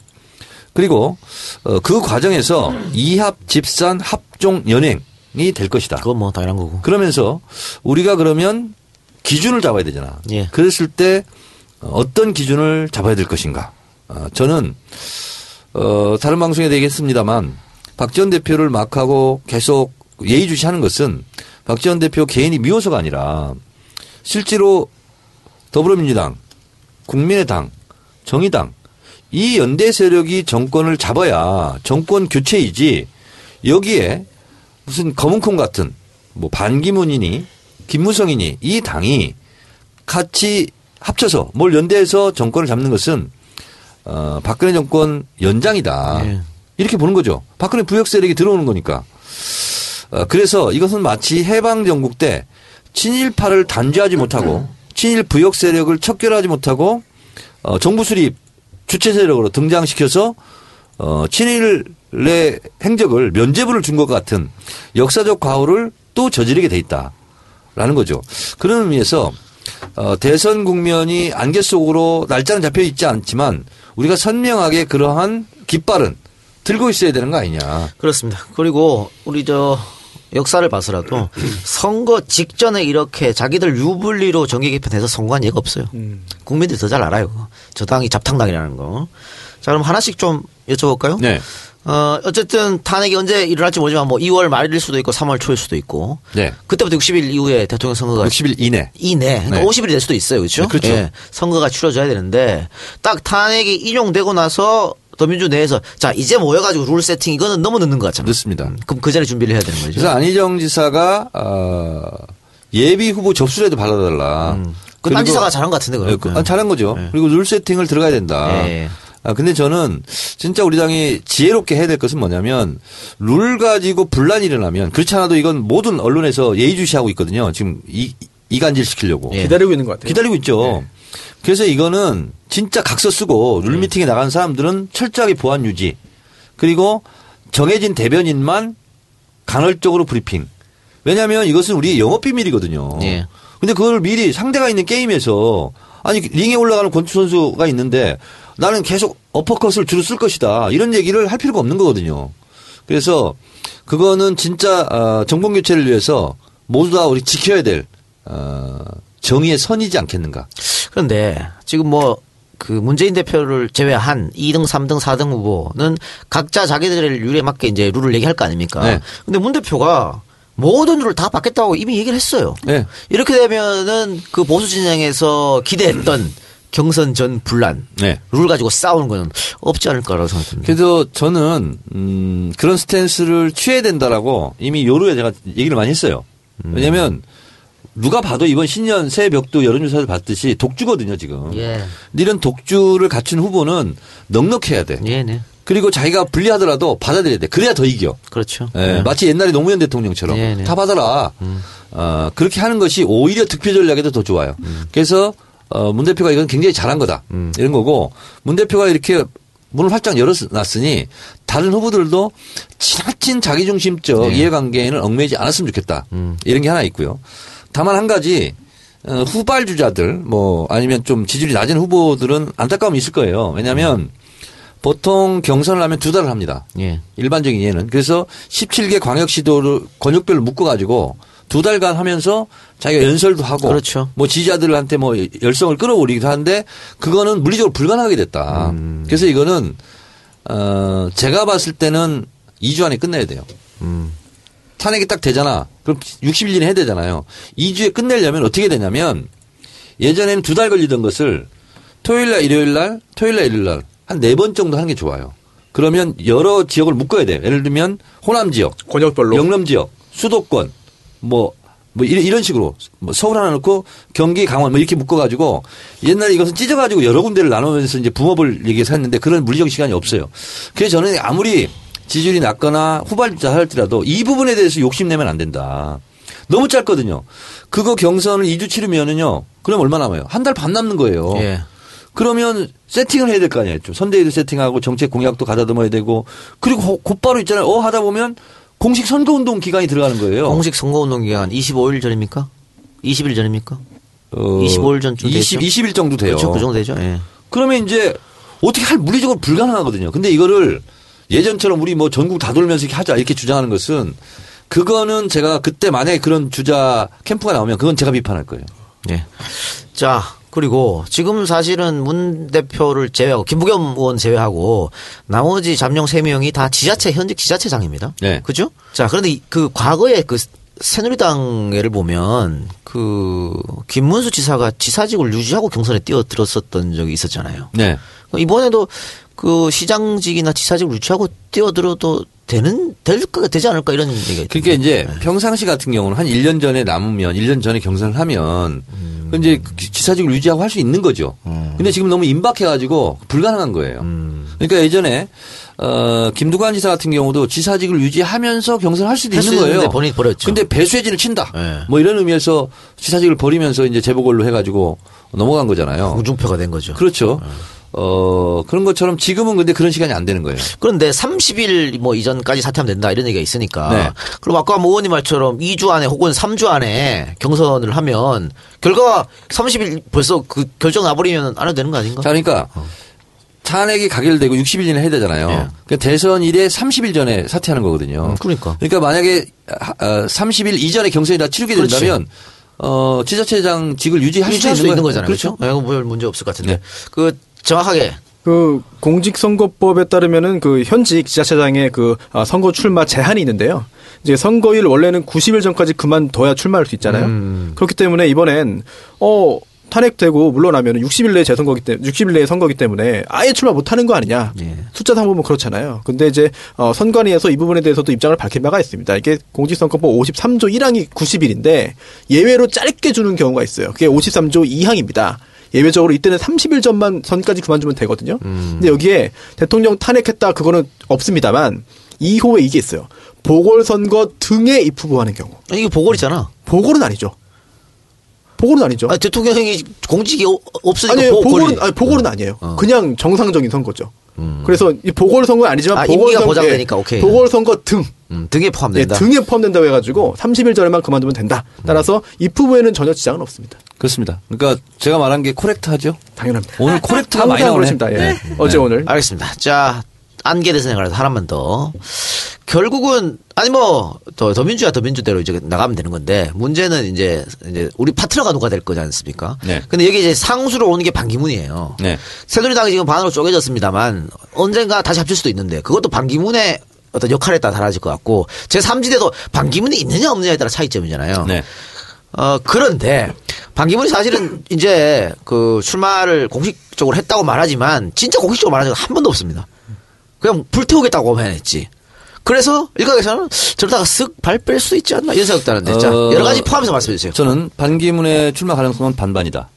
S2: 그리고 어, 그 과정에서 이합 집산 합종 연행이 될 것이다.
S1: 그건 뭐 당연한 거고.
S2: 그러면서 우리가 그러면 기준을 잡아야 되잖아.
S1: 예.
S2: 그랬을 때 어떤 기준을 잡아야 될 것인가. 어, 저는 어, 다른 방송에 되겠습니다만 박지원 대표를 막하고 계속 예의주시하는 것은 박지원 대표 개인이 미워서가 아니라 실제로 더불어민주당, 국민의당, 정의당 이 연대 세력이 정권을 잡아야 정권 교체이지 여기에 무슨 검은콩 같은 뭐 반기문이니 김무성이니 이 당이 같이 합쳐서 뭘 연대해서 정권을 잡는 것은 어, 박근혜 정권 연장이다.
S1: 예.
S2: 이렇게 보는 거죠. 박근혜 부역 세력이 들어오는 거니까. 어, 그래서 이것은 마치 해방 정국 때 친일파를 단죄하지 못하고 *laughs* 친일 부역 세력을 척결하지 못하고 어, 정부 수립 주체 세력으로 등장시켜서 어, 친일의 행적을 면죄부를 준 것 같은 역사적 과오를 또 저지르게 돼 있다라는 거죠. 그런 의미에서 어, 대선 국면이 안개 속으로 날짜는 잡혀 있지 않지만 우리가 선명하게 그러한 깃발은 들고 있어야 되는 거 아니냐.
S1: 그렇습니다. 그리고 우리 저 역사를 봐서라도 선거 직전에 이렇게 자기들 유불리로 정계 개편해서 선거한 예가 없어요. 국민들이 더 잘 알아요. 그거. 저 당이 잡탕당이라는 거. 자 그럼 하나씩 좀 여쭤볼까요?
S2: 네.
S1: 어 어쨌든 탄핵이 언제 일어날지 모르지만 뭐 2월 말일 수도 있고 3월 초일 수도 있고
S2: 네.
S1: 그때부터 60일 이후에 대통령 선거가
S2: 60일 이내.
S1: 이내 그러니까
S2: 네.
S1: 50일이 될 수도 있어요. 그렇죠?
S2: 네, 그렇죠.
S1: 예, 선거가 치러져야 되는데 딱 탄핵이 인용되고 나서 더민주 내에서 자 이제 모여가지고 룰 세팅 이거는 너무 늦는 것 같잖아요.
S2: 늦습니다.
S1: 그럼 그 전에 준비를 해야 되는 거죠.
S2: 그래서 안희정 지사가 어, 예비 후보 접수라도 받아달라.
S1: 그딴
S2: 그리고-
S1: 지사가 잘한 것 같은데
S2: 네,
S1: 그거.
S2: 그- 아, 잘한 거죠.
S1: 네.
S2: 그리고 룰 세팅을 들어가야 된다.
S1: 예, 예.
S2: 아, 근데 저는 진짜 우리 당이 지혜롭게 해야 될 것은 뭐냐면 룰 가지고 분란이 일어나면 그렇지 않아도 이건 모든 언론에서 예의주시하고 있거든요. 지금 이, 이간질 시키려고.
S1: 예.
S4: 기다리고 있는 것 같아요.
S2: 기다리고 있죠. 그래서 이거는 진짜 각서 쓰고
S1: 네.
S2: 룰 미팅에 나간 사람들은 철저하게 보안 유지. 그리고 정해진 대변인만 간헐적으로 브리핑. 왜냐하면 이것은 우리 영업 비밀이거든요.
S1: 예.
S2: 근데 그걸 미리 상대가 있는 게임에서 아니 링에 올라가는 권투 선수가 있는데 나는 계속 어퍼컷을 주로 쓸 것이다. 이런 얘기를 할 필요가 없는 거거든요. 그래서 그거는 진짜 어, 정권 교체를 위해서 모두 다 우리 지켜야 될 어, 정의의 선이지 않겠는가.
S1: 그런데 지금 뭐 그 문재인 대표를 제외한 2등, 3등, 4등 후보는 각자 자기들의 룰에 맞게 이제 룰을 얘기할 거 아닙니까?
S2: 네.
S1: 근데 문 대표가 모든 룰을 다 받겠다고 이미 얘기를 했어요.
S2: 네.
S1: 이렇게 되면은 그 보수 진영에서 기대했던 경선 전 분란
S2: 네.
S1: 룰 가지고 싸우는 거는 없지 않을 까라고 생각합니다.
S2: 그래서 저는 음, 그런 스탠스를 취해야 된다라고 이미 요루에 제가 얘기를 많이 했어요. 왜냐하면 누가 봐도 이번 신년 새해 벽도 여론조사를 봤듯이 독주거든요 지금.
S1: 예.
S2: 이런 독주를 갖춘 후보는 넉넉해야 돼.
S1: 예, 네.
S2: 그리고 자기가 불리하더라도 받아들여야 돼. 그래야 더 이겨.
S1: 그렇죠.
S2: 예, 마치 옛날에 노무현 대통령처럼
S1: 네, 네.
S2: 다 받아라. 어, 그렇게 하는 것이 오히려 득표 전략에도 더 좋아요. 그래서 어, 문 대표가 이건 굉장히 잘한 거다. 이런 거고 문 대표가 이렇게 문을 활짝 열어놨으니 다른 후보들도 지나친 자기중심적 이해관계에는 얽매이지 않았으면 좋겠다. 이런 게 하나 있고요. 다만 한 가지 어, 후발 주자들 뭐 아니면 좀 지지율이 낮은 후보들은 안타까움이 있을 거예요. 왜냐하면 보통 경선을 하면 두 달을 합니다.
S1: 예.
S2: 일반적인 예는. 그래서 17개 광역시도를 권역별로 묶어가지고 두 달간 하면서 자기가 연설도 하고
S1: 그렇죠.
S2: 뭐 지지자들한테 뭐 열성을 끌어올리기도 하는데 그거는 물리적으로 불가능하게 됐다.
S1: 음.
S2: 그래서 이거는 어 제가 봤을 때는 2주 안에 끝내야 돼요.
S1: 음.
S2: 탄핵이 딱 되잖아. 그럼 60일 이내 해야 되잖아요. 2주에 끝내려면 어떻게 되냐면 예전에는 두 달 걸리던 것을 토요일 날, 일요일 날, 토요일 날, 일요일 날 한 네 번 정도 하는 게 좋아요. 그러면 여러 지역을 묶어야 돼요. 예를 들면 호남 지역,
S4: 권역별로.
S2: 영남 지역, 수도권, 뭐, 뭐 이런, 이런 식으로 뭐 서울 하나 넣고 경기, 강원 뭐 이렇게 묶어가지고 옛날에 이것은 찢어가지고 여러 군데를 나누면서 이제 붕업을 얘기해서 했는데 그런 물리적 시간이 없어요. 그래서 저는 아무리 지지율이 낮거나 후발자 할지라도 이 부분에 대해서 욕심내면 안 된다. 너무 짧거든요. 그거 경선을 2주 치르면은요. 그럼 얼마 남아요? 한 달 반 남는 거예요.
S1: 예.
S2: 그러면 세팅을 해야 될 거 아니에요. 좀 선대위도 세팅하고 정책 공약도 가다듬어야 되고 그리고 고- 곧바로 있잖아요. 어 하다 보면 공식 선거운동 기간이 들어가는 거예요.
S1: 공식 선거운동 기간 25일 전입니까? 20일 전입니까?
S2: 어,
S1: 25일 전쯤
S2: 20,
S1: 되죠?
S2: 20일 정도 돼요.
S1: 그렇죠. 그 정도 되죠. 예.
S2: 그러면 이제 어떻게 할 물리적으로 불가능하거든요. 근데 이거를 예전처럼 우리 뭐 전국 다 돌면서 이렇게 하자 이렇게 주장하는 것은 그거는 제가 그때 만약에 그런 주자 캠프가 나오면 그건 제가 비판할 거예요.
S1: 예. 자, 그리고 지금 사실은 문 대표를 제외하고 김부겸 의원 제외하고 나머지 잠룡 세 명이 다 지자체 현직 지자체장입니다.
S2: 네.
S1: 그죠? 자, 그런데 이- 그 과거에 그 새누리당 예를 보면 그 김문수 지사가 지사직을 유지하고 경선에 뛰어들었었던 적이 있었잖아요.
S2: 네.
S1: 이번에도 그 시장직이나 지사직을 유지하고 뛰어들어도 되는 될까 되지 않을까 이런 얘기가 있
S2: 그러니까 이제 평상시 같은 경우는 한 1년 전에 남으면 1년 전에 경선을 하면 그 이제 지사직을 유지하고 할 수 있는 거죠. 근데 지금 너무 임박해 가지고 불가능한 거예요. 그러니까 예전에 어, 김두관 지사 같은 경우도 지사직을 유지하면서 경선을 할 수도 있는 거예요.
S1: 본인이 버렸죠.
S2: 근데 배수혜진을 친다.
S1: 네.
S2: 뭐 이런 의미에서 지사직을 버리면서 이제 재보궐로 해 가지고 넘어간 거잖아요.
S1: 우중표가 된 거죠.
S2: 그렇죠. 어, 그런 것처럼 지금은 근데 그런 시간이 안 되는 거예요.
S1: 그런데 30일 뭐 이전까지 사퇴하면 된다 이런 얘기가 있으니까.
S2: 네.
S1: 그럼 아까 모 의원님 말처럼 2주 안에 혹은 3주 안에 경선을 하면 결과가 30일 벌써 그 결정 나버리면 안 해도 되는 거 아닌가?
S2: 자, 그러니까 탄핵이 가결되고 60일 이내 해야 되잖아요.
S1: 예.
S2: 그러니까 대선 일에 30일 전에 사퇴하는 거거든요.
S1: 음, 그러니까.
S2: 그러니까 만약에 하- 어, 30일 이전에 경선이 다 치르게
S1: 그렇지.
S2: 된다면 어, 지자체장 직을 유지할,
S1: 유지할 수 있는 거잖아요.
S2: 그렇죠.
S1: 그렇죠? 네, 별 문제 없을 것 같은데.
S2: 네.
S1: 그 정확하게
S4: 그 공직선거법에 따르면은 그 현직 지자체장의 그 아, 선거 출마 제한이 있는데요. 이제 선거일 원래는 90일 전까지 그만둬야 출마할 수 있잖아요.
S1: 음.
S4: 그렇기 때문에 이번엔 어 탄핵되고 물러나면 60일 내에 재선거기 때문에 60일 내에 선거기 때문에 아예 출마 못 하는 거 아니냐.
S1: 예.
S4: 숫자상 보면 그렇잖아요. 근데 이제 어 선관위에서 이 부분에 대해서도 입장을 밝힌 바가 있습니다. 이게 공직선거법 53조 1항이 90일인데 예외로 짧게 주는 경우가 있어요. 그게 53조 2항입니다. 예외적으로 이때는 30일 전만 선까지 그만두면 되거든요. 근데 여기에 대통령 탄핵했다 그거는 없습니다만 2호에 이게 있어요. 보궐선거 등에 입후보하는 경우.
S1: 아니, 이게 보궐이잖아.
S4: 보궐은 아니죠. 보궐은 아니죠.
S1: 아, 대통령이 공직이 어- 없으니까. 보-
S4: 보궐은. 아니, 보궐은 아니에요.
S1: 어.
S4: 그냥 정상적인 선거죠. 그래서 이 보궐선거는 아니지만
S1: 아,
S4: 보궐선거
S1: 보장되니까 오케이.
S4: 보궐선거 등
S1: 음, 등에
S4: 예,
S1: 포함된다.
S4: 등에 포함된다고 해가지고 30일 전에만 그만두면 된다. 따라서 입후보에는 전혀 지장은 없습니다.
S2: 그렇습니다. 그러니까 제가 말한 게 코렉트하죠.
S4: 당연합니다.
S2: 오늘 코렉트가 많이
S4: 항상
S2: 나오네.
S4: 그렇습니다. 예.
S2: 네.
S4: 어제
S2: 네.
S4: 오늘
S1: 알겠습니다. 자, 안계 대선에 하나만 더. 결국은 아니 뭐더 더민주야 더민주대로 이제 나가면 되는 건데 문제는 이제 이제 우리 파트너가 누가 될 거지 않습니까?
S2: 네.
S1: 근데 여기 이제 상수로 오는 게 반기문이에요.
S2: 네.
S1: 새누리당이 지금 반으로 쪼개졌습니다만 언젠가 다시 합칠 수도 있는데 그것도 반기문의 어떤 역할에 따라 달라질 것 같고 제 3지대도 반기문이 있느냐 없느냐에 따라 차이점이잖아요.
S2: 네.
S1: 어, 그런데 반기문이 사실은 이제 그 출마를 공식적으로 했다고 말하지만 진짜 공식적으로 말한 적은 한 번도 없습니다. 그냥 불태우겠다고만 했지. 그래서 일각에서는 저러다가 쓱 발 뺄 수 있지 않나 이런 생각도 하는데 자,
S2: 어,
S1: 여러 가지 포함해서 말씀해 주세요.
S2: 저는 반기문의 출마 가능성은 반반이다.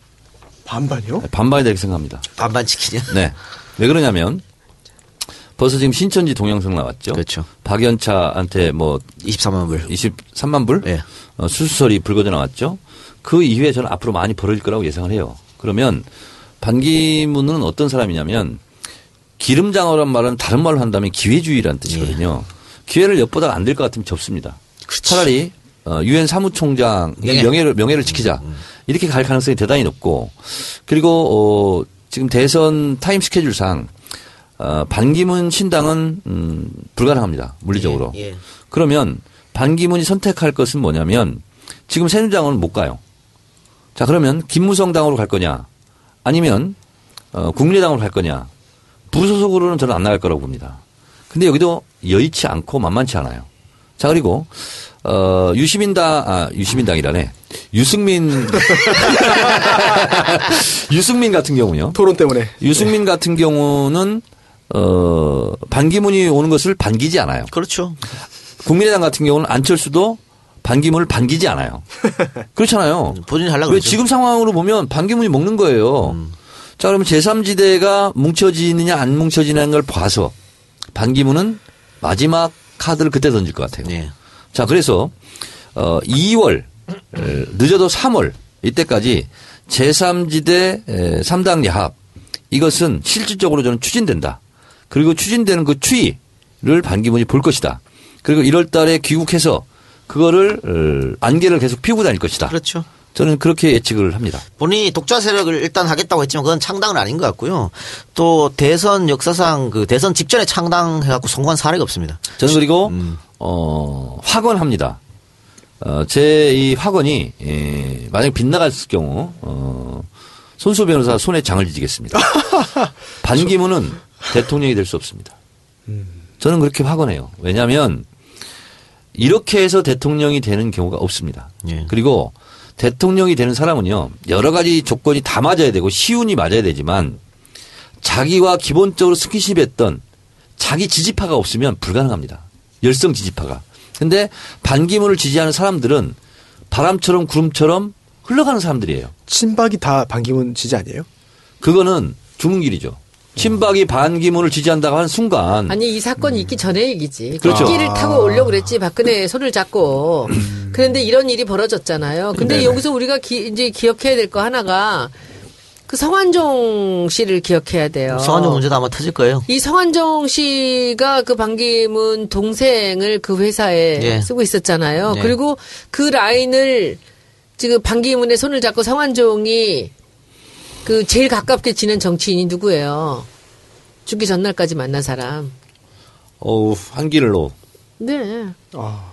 S4: 반반이요?
S2: 반반이다 이렇게 생각합니다.
S1: 반반 지키냐?
S2: 네. 왜 그러냐면 벌써 지금 신천지 동영상 나왔죠.
S1: 그렇죠.
S2: 박연차한테 뭐
S1: 23만 불.
S2: 23만 불
S1: 예.
S2: 어, 수수설이 불거져 나왔죠. 그 이후에 저는 앞으로 많이 벌어질 거라고 예상을 해요. 그러면 반기문은 어떤 사람이냐면 기름장어란 말은 다른 말로 한다면 기회주의라는 뜻이거든요. 기회를 엿보다가 안될 것 같으면 접습니다. 차라리 어, 유엔 사무총장
S1: 명예.
S2: 명예를 명예를 지키자 이렇게 갈 가능성이 대단히 높고 그리고 어, 지금 대선 타임 스케줄상 어, 반기문 신당은 음, 불가능합니다 물리적으로.
S1: 예, 예.
S2: 그러면 반기문이 선택할 것은 뭐냐면 지금 새누리당은 못 가요. 자 그러면 김무성 당으로 갈 거냐 아니면 어, 국민의당으로 갈 거냐 부소속으로는 저는 안 나갈 거라고 봅니다. 근데 여기도 여의치 않고 만만치 않아요. 자 그리고 어, 유시민당 아 유시민당이라네 유승민 *laughs* 유승민 같은 경우요.
S4: 토론 때문에.
S2: 유승민 같은 경우는 어, 반기문이 오는 것을 반기지 않아요.
S1: 그렇죠.
S2: 국민의당 같은 경우는 안철수도 반기문을 반기지 않아요. *laughs* 그렇잖아요.
S1: 본인이 하려고
S2: 왜
S1: 그러죠.
S2: 지금 상황으로 보면 반기문이 먹는 거예요. 자, 그러면 제3지대가 뭉쳐지느냐 안 뭉쳐지느냐는 걸 봐서 반기문은 마지막 카드를 그때 던질 것 같아요.
S1: 예.
S2: 자, 그래서 어 2월 어, 늦어도 3월 이때까지 제3지대 3당 야합 이것은 실질적으로 저는 추진된다. 그리고 추진되는 그 추이를 반기문이 볼 것이다. 그리고 1월 달에 귀국해서 그거를 어, 안개를 계속 피우고 다닐 것이다.
S1: 그렇죠.
S2: 저는 그렇게 예측을 합니다.
S1: 본인이 독자 세력을 일단 하겠다고 했지만 그건 창당은 아닌 것 같고요. 또 대선 역사상 그 대선 직전에 창당해갖고 성공한 사례가 없습니다.
S2: 저는 그리고
S1: 음.
S2: 어 확언합니다. 어, 제 이 확언이 예, 만약 빗나갔을 경우 어, 손수 변호사 손에 장을 지지겠습니다. *laughs* 반기문은 대통령이 될 수 없습니다. 저는 그렇게 확언해요. 왜냐하면 이렇게 해서 대통령이 되는 경우가 없습니다.
S1: 예.
S2: 그리고 대통령이 되는 사람은요 여러 가지 조건이 다 맞아야 되고 시운이 맞아야 되지만 자기와 기본적으로 스킨십했던 자기 지지파가 없으면 불가능합니다. 열성 지지파가. 근데 반기문을 지지하는 사람들은 바람처럼 구름처럼 흘러가는 사람들이에요.
S4: 친박이 다 반기문 지지 아니에요?
S2: 그거는 주문길이죠. 친박이 반기문을 지지한다고 하는 순간
S3: 아니 이 사건이 있기 전에 얘기지.
S2: 그렇죠.
S3: 끼를 타고 오려고 그랬지. 박근혜 손을 잡고. 그런데 이런 일이 벌어졌잖아요. 근데
S4: 네네.
S3: 여기서 우리가 기, 이제 기억해야 될 거 하나가 그 성환종 씨를 기억해야 돼요.
S1: 성한종 문제도 아마 터질 거예요.
S3: 이 성환종 씨가 그 반기문 동생을 그 회사에
S1: 예.
S3: 쓰고 있었잖아요.
S1: 네.
S3: 그리고 그 라인을 지금 반기문의 손을 잡고 성환종이 그 제일 가깝게 지낸 정치인이 누구예요? 죽기 전날까지 만난 사람.
S2: 어우 한길로
S3: 네.
S4: 아,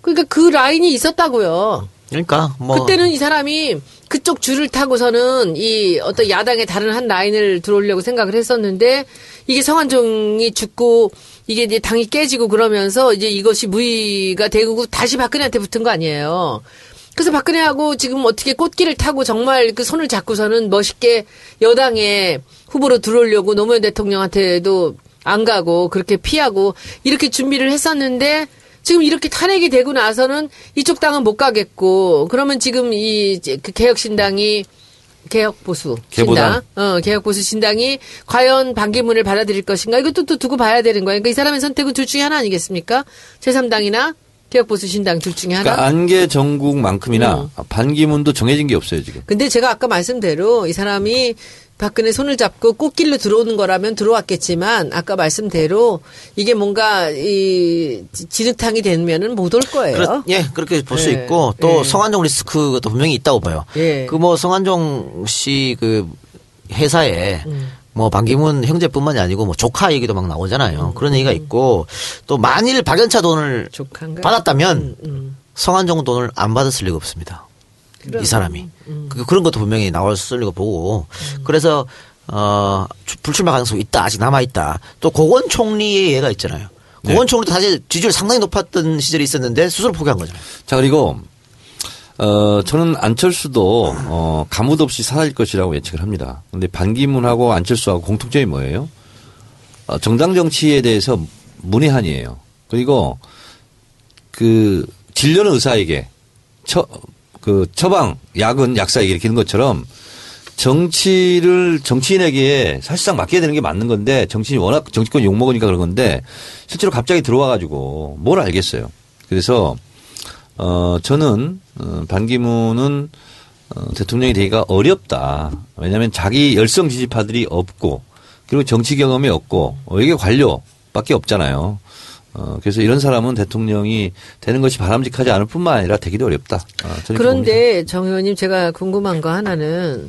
S3: 그러니까 그 라인이 있었다고요.
S1: 그러니까 뭐
S3: 그때는 이 사람이 그쪽 줄을 타고서는 이 어떤 야당의 다른 한 라인을 들어오려고 생각을 했었는데 이게 성한종이 죽고 이게 이제 당이 깨지고 그러면서 이제 이것이 무의가 되고 다시 박근혜한테 붙은 거 아니에요. 그래서 박근혜하고 지금 어떻게 꽃길을 타고 정말 그 손을 잡고서는 멋있게 여당의 후보로 들어오려고 노무현 대통령한테도 안 가고 그렇게 피하고 이렇게 준비를 했었는데 지금 이렇게 탄핵이 되고 나서는 이쪽 당은 못 가겠고 그러면 지금 이그 개혁신당이 개혁 보수
S2: 개보당.
S3: 신당, 어 개혁 보수 신당이 과연 반기문을 받아들일 것인가 이것도 또 두고 봐야 되는 거예요. 그러니까 이 사람의 선택은 둘 중에 하나 아니겠습니까? 제3당이나 개혁보수신당 둘 중에 하나.
S2: 그러니까 안개 정국만큼이나
S3: 음.
S2: 반기문도 정해진 게 없어요 지금.
S3: 근데 제가 아까 말씀대로 이 사람이 박근혜 손을 잡고 꽃길로 들어오는 거라면 들어왔겠지만 아까 말씀대로 이게 뭔가 이 지- 진흙탕이 되면은 못 올 거예요.
S1: 그렇, 예, 그렇게 볼수
S3: 예,
S1: 있고 또
S3: 예.
S1: 성한종 리스크가 또 분명히 있다고 봐요.
S3: 예.
S1: 그뭐 성한종 씨 그 회사에
S3: 음.
S1: 뭐 반기문 형제뿐만이 아니고 뭐 조카 얘기도 막 나오잖아요. 그런
S3: 음.
S1: 얘기가 있고 또 만일 박연차 돈을
S3: 조카인가?
S1: 받았다면
S3: 음.
S1: 성한종 돈을 안 받았을 리가 없습니다. 이 사람이 그- 그런 것도 분명히 나왔을 리가 보고 그래서 어 주- 불출마 가능성이 있다 아직 남아 있다 또 고건 총리의 예가 있잖아요. 고건 총리도 사실 지지율 상당히 높았던 시절이 있었는데 스스로 포기한 거잖아요.
S2: 자 그리고 어 저는 안철수도 어 가뭇 없이 사라질 것이라고 예측을 합니다. 근데 반기문하고 안철수하고 공통점이 뭐예요? 어, 정당 정치에 대해서 문외한이에요. 그리고 그 진료는 의사에게 처 그 처방 약은 약사에게 이렇게 있는 것처럼 정치를 정치인에게 사실상 맡겨야 되는 게 맞는 건데 정치인이 워낙 정치권 욕 먹으니까 그런 건데 실제로 갑자기 들어와 가지고 뭘 알겠어요. 그래서 어 저는 어, 반기문은 어, 대통령이 되기가 어렵다. 왜냐하면 자기 열성 지지파들이 없고 그리고 정치 경험이 없고 외교 관료밖에 없잖아요. 어, 그래서 이런 사람은 대통령이 되는 것이 바람직하지 않을 뿐만 아니라 되기도 어렵다. 어.
S3: 그런데 정 의원님 제가 궁금한 거 하나는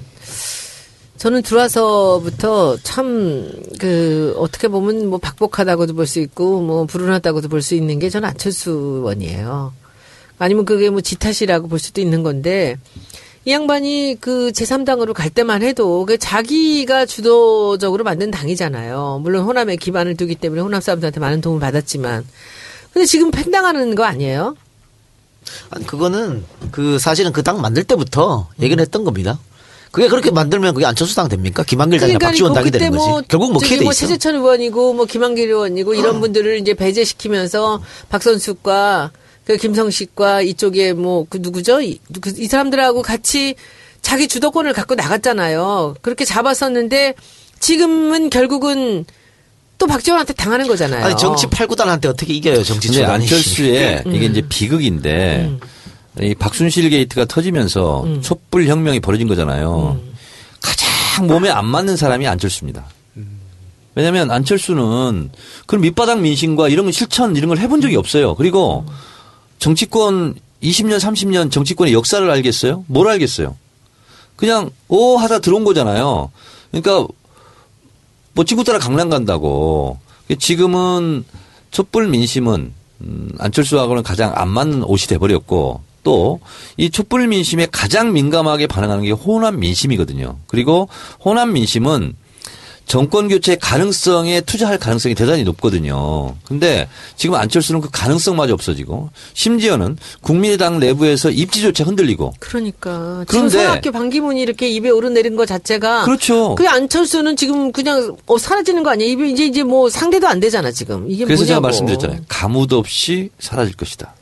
S3: 저는 들어와서부터 참 그 어떻게 보면 뭐 박복하다고도 볼 수 있고 뭐 불운하다고도 볼 수 있는 게 저는 안철수 의원이에요. 아니면 그게 뭐 지탓이라고 볼 수도 있는 건데 이 양반이 그 제3당으로 갈 때만 해도 그 자기가 주도적으로 만든 당이잖아요. 물론 호남에 기반을 두기 때문에 호남 사람들한테 많은 도움을 받았지만 근데 지금 팽당하는 거 아니에요?
S1: 아니 그거는 그 사실은 그 당 만들 때부터 얘기를 했던 겁니다. 그게 그렇게 만들면 그게 안철수 당 됩니까? 김한길 당이나 박지원 당이 되는 거지. 결국 먹히게
S3: 뭐
S1: 있어.
S3: 최재천 의원이고 뭐 김한길 의원이고 이런 *laughs* 분들을 이제 배제시키면서 박선숙과 그 김성식과 이쪽에 뭐 그 누구죠? 이, 그, 이 사람들하고 같이 자기 주도권을 갖고 나갔잖아요. 그렇게 잡았었는데 지금은 결국은 또 박지원한테 당하는 거잖아요.
S1: 아니 정치 팔구단한테 어떻게 이겨요 정치 초단이.
S2: 안철수의 이게 이제 비극인데 이 박순실 게이트가 터지면서 촛불 혁명이 벌어진 거잖아요. 가장 몸에 안 맞는 사람이 안철수입니다. 왜냐하면 안철수는 그런 밑바닥 민심과 이런 거 실천 이런 걸 해본 적이 없어요. 그리고 정치권 20년 30년 정치권의 역사를 알겠어요? 뭘 알겠어요? 그냥 오 하다 들어온 거잖아요. 그러니까 뭐 친구 따라 강남 간다고. 지금은 촛불 민심은 음, 안철수하고는 가장 안 맞는 옷이 돼버렸고 또 이 촛불 민심에 가장 민감하게 반응하는 게 호남 민심이거든요. 그리고 호남 민심은 정권 교체 가능성에 투자할 가능성이 대단히 높거든요. 근데 지금 안철수는 그 가능성마저 없어지고 심지어는 국민의당 내부에서 입지조차 흔들리고
S3: 그러니까 지금
S2: 그런데-
S3: 손학규 반기문이 이렇게 입에 오르내린 거 자체가
S2: 그렇죠.
S3: 그 안철수는 지금 그냥 어, 사라지는 거 아니에요? 입에 이제 이제 뭐 상대도 안 되잖아 지금 이게
S2: 그래서 제가
S3: 뭐냐고.
S2: 말씀드렸잖아요. 가뭇 없이 사라질 것이다.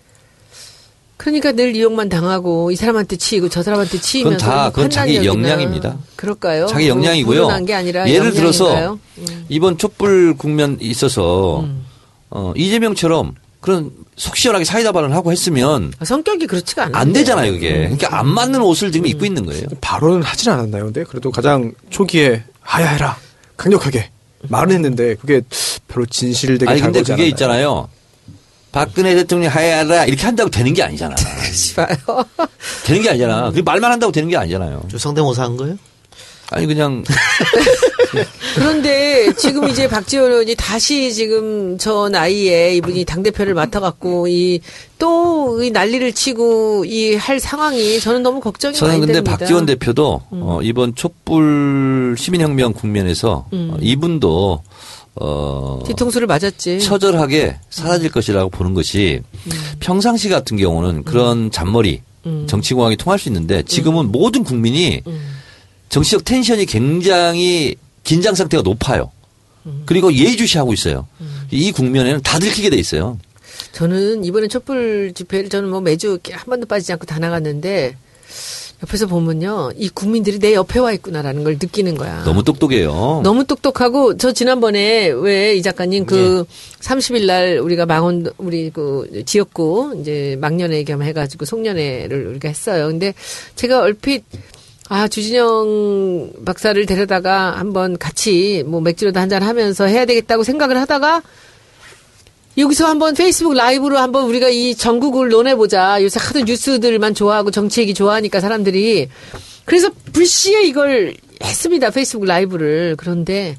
S3: 그러니까 늘 이용만 당하고 이 사람한테 치이고 저 사람한테 치이면서
S2: 그건 다 그건 자기 역량입니다.
S3: 그럴까요?
S2: 자기 역량이고요.
S3: 게 아니라
S2: 예를 들어서?
S3: 음.
S2: 이번 촛불 국면 있어서 어, 이재명처럼 그런 속 시원하게 사이다 발언을 하고 했으면
S3: 아, 성격이 그렇지가 않은데.
S2: 안 되잖아요, 그게. 그러니까 안 맞는 옷을 지금 입고 있는 거예요.
S4: 발언은 하진 않았나요? 근데 그래도 가장 초기에 하야 해라 강력하게 말은 했는데 그게 별로 진실되게
S2: 아니 근데 그게
S4: 않았나요?
S2: 있잖아요. 박근혜 대통령 하야라 이렇게 한다고 되는 게 아니잖아. *laughs*
S3: 씨봐요. *laughs*
S2: 되는 게 아니잖아. 그 말만 한다고 되는 게 아니잖아요.
S1: 저 성대모사 한 거예요?
S2: 아니 그냥 *laughs*
S3: 그런데 지금 이제 박지원 의원이 다시 지금 저 나이에 이분이 당 대표를 맡아갖고 이 또이 난리를 치고 이 할 상황이 저는 너무 걱정이
S2: 저는
S3: 많이
S2: 근데
S3: 됩니다. 음.
S2: 박지원 대표도 어, 이번 촛불 시민혁명 국면에서 어, 이분도 어,
S3: 음. 뒤통수를 맞았지.
S2: 처절하게 사라질 것이라고 보는 것이
S3: 음.
S2: 평상시 같은 경우는 그런 잔머리 정치공학이 통할 수 있는데 지금은
S3: 음.
S2: 모든 국민이 정치적 텐션이 굉장히 긴장 상태가 높아요.
S3: 음.
S2: 그리고 예의주시하고 있어요. 이 국면에는 다 들키게 돼 있어요.
S3: 저는 이번에 촛불 집회를 저는 뭐 매주 한 번도 빠지지 않고 다 나갔는데 옆에서 보면요. 이 국민들이 내 옆에 와 있구나라는 걸 느끼는 거야.
S2: 너무 똑똑해요.
S3: 너무 똑똑하고 저 지난번에 왜 이 작가님 그 30일 날 우리가 망원 우리 그 지역구 이제 막년회 겸 해가지고 송년회를 우리가 했어요. 근데 제가 얼핏 아 주진영 박사를 데려다가 한번 같이 뭐 맥주라도 한잔 하면서 해야 되겠다고 생각을 하다가 여기서 한번 페이스북 라이브로 한번 우리가 이 정국을 논해보자. 요새 하도 뉴스들만 좋아하고 정치 얘기 좋아하니까 사람들이. 그래서 불시에 이걸 했습니다. 페이스북 라이브를. 그런데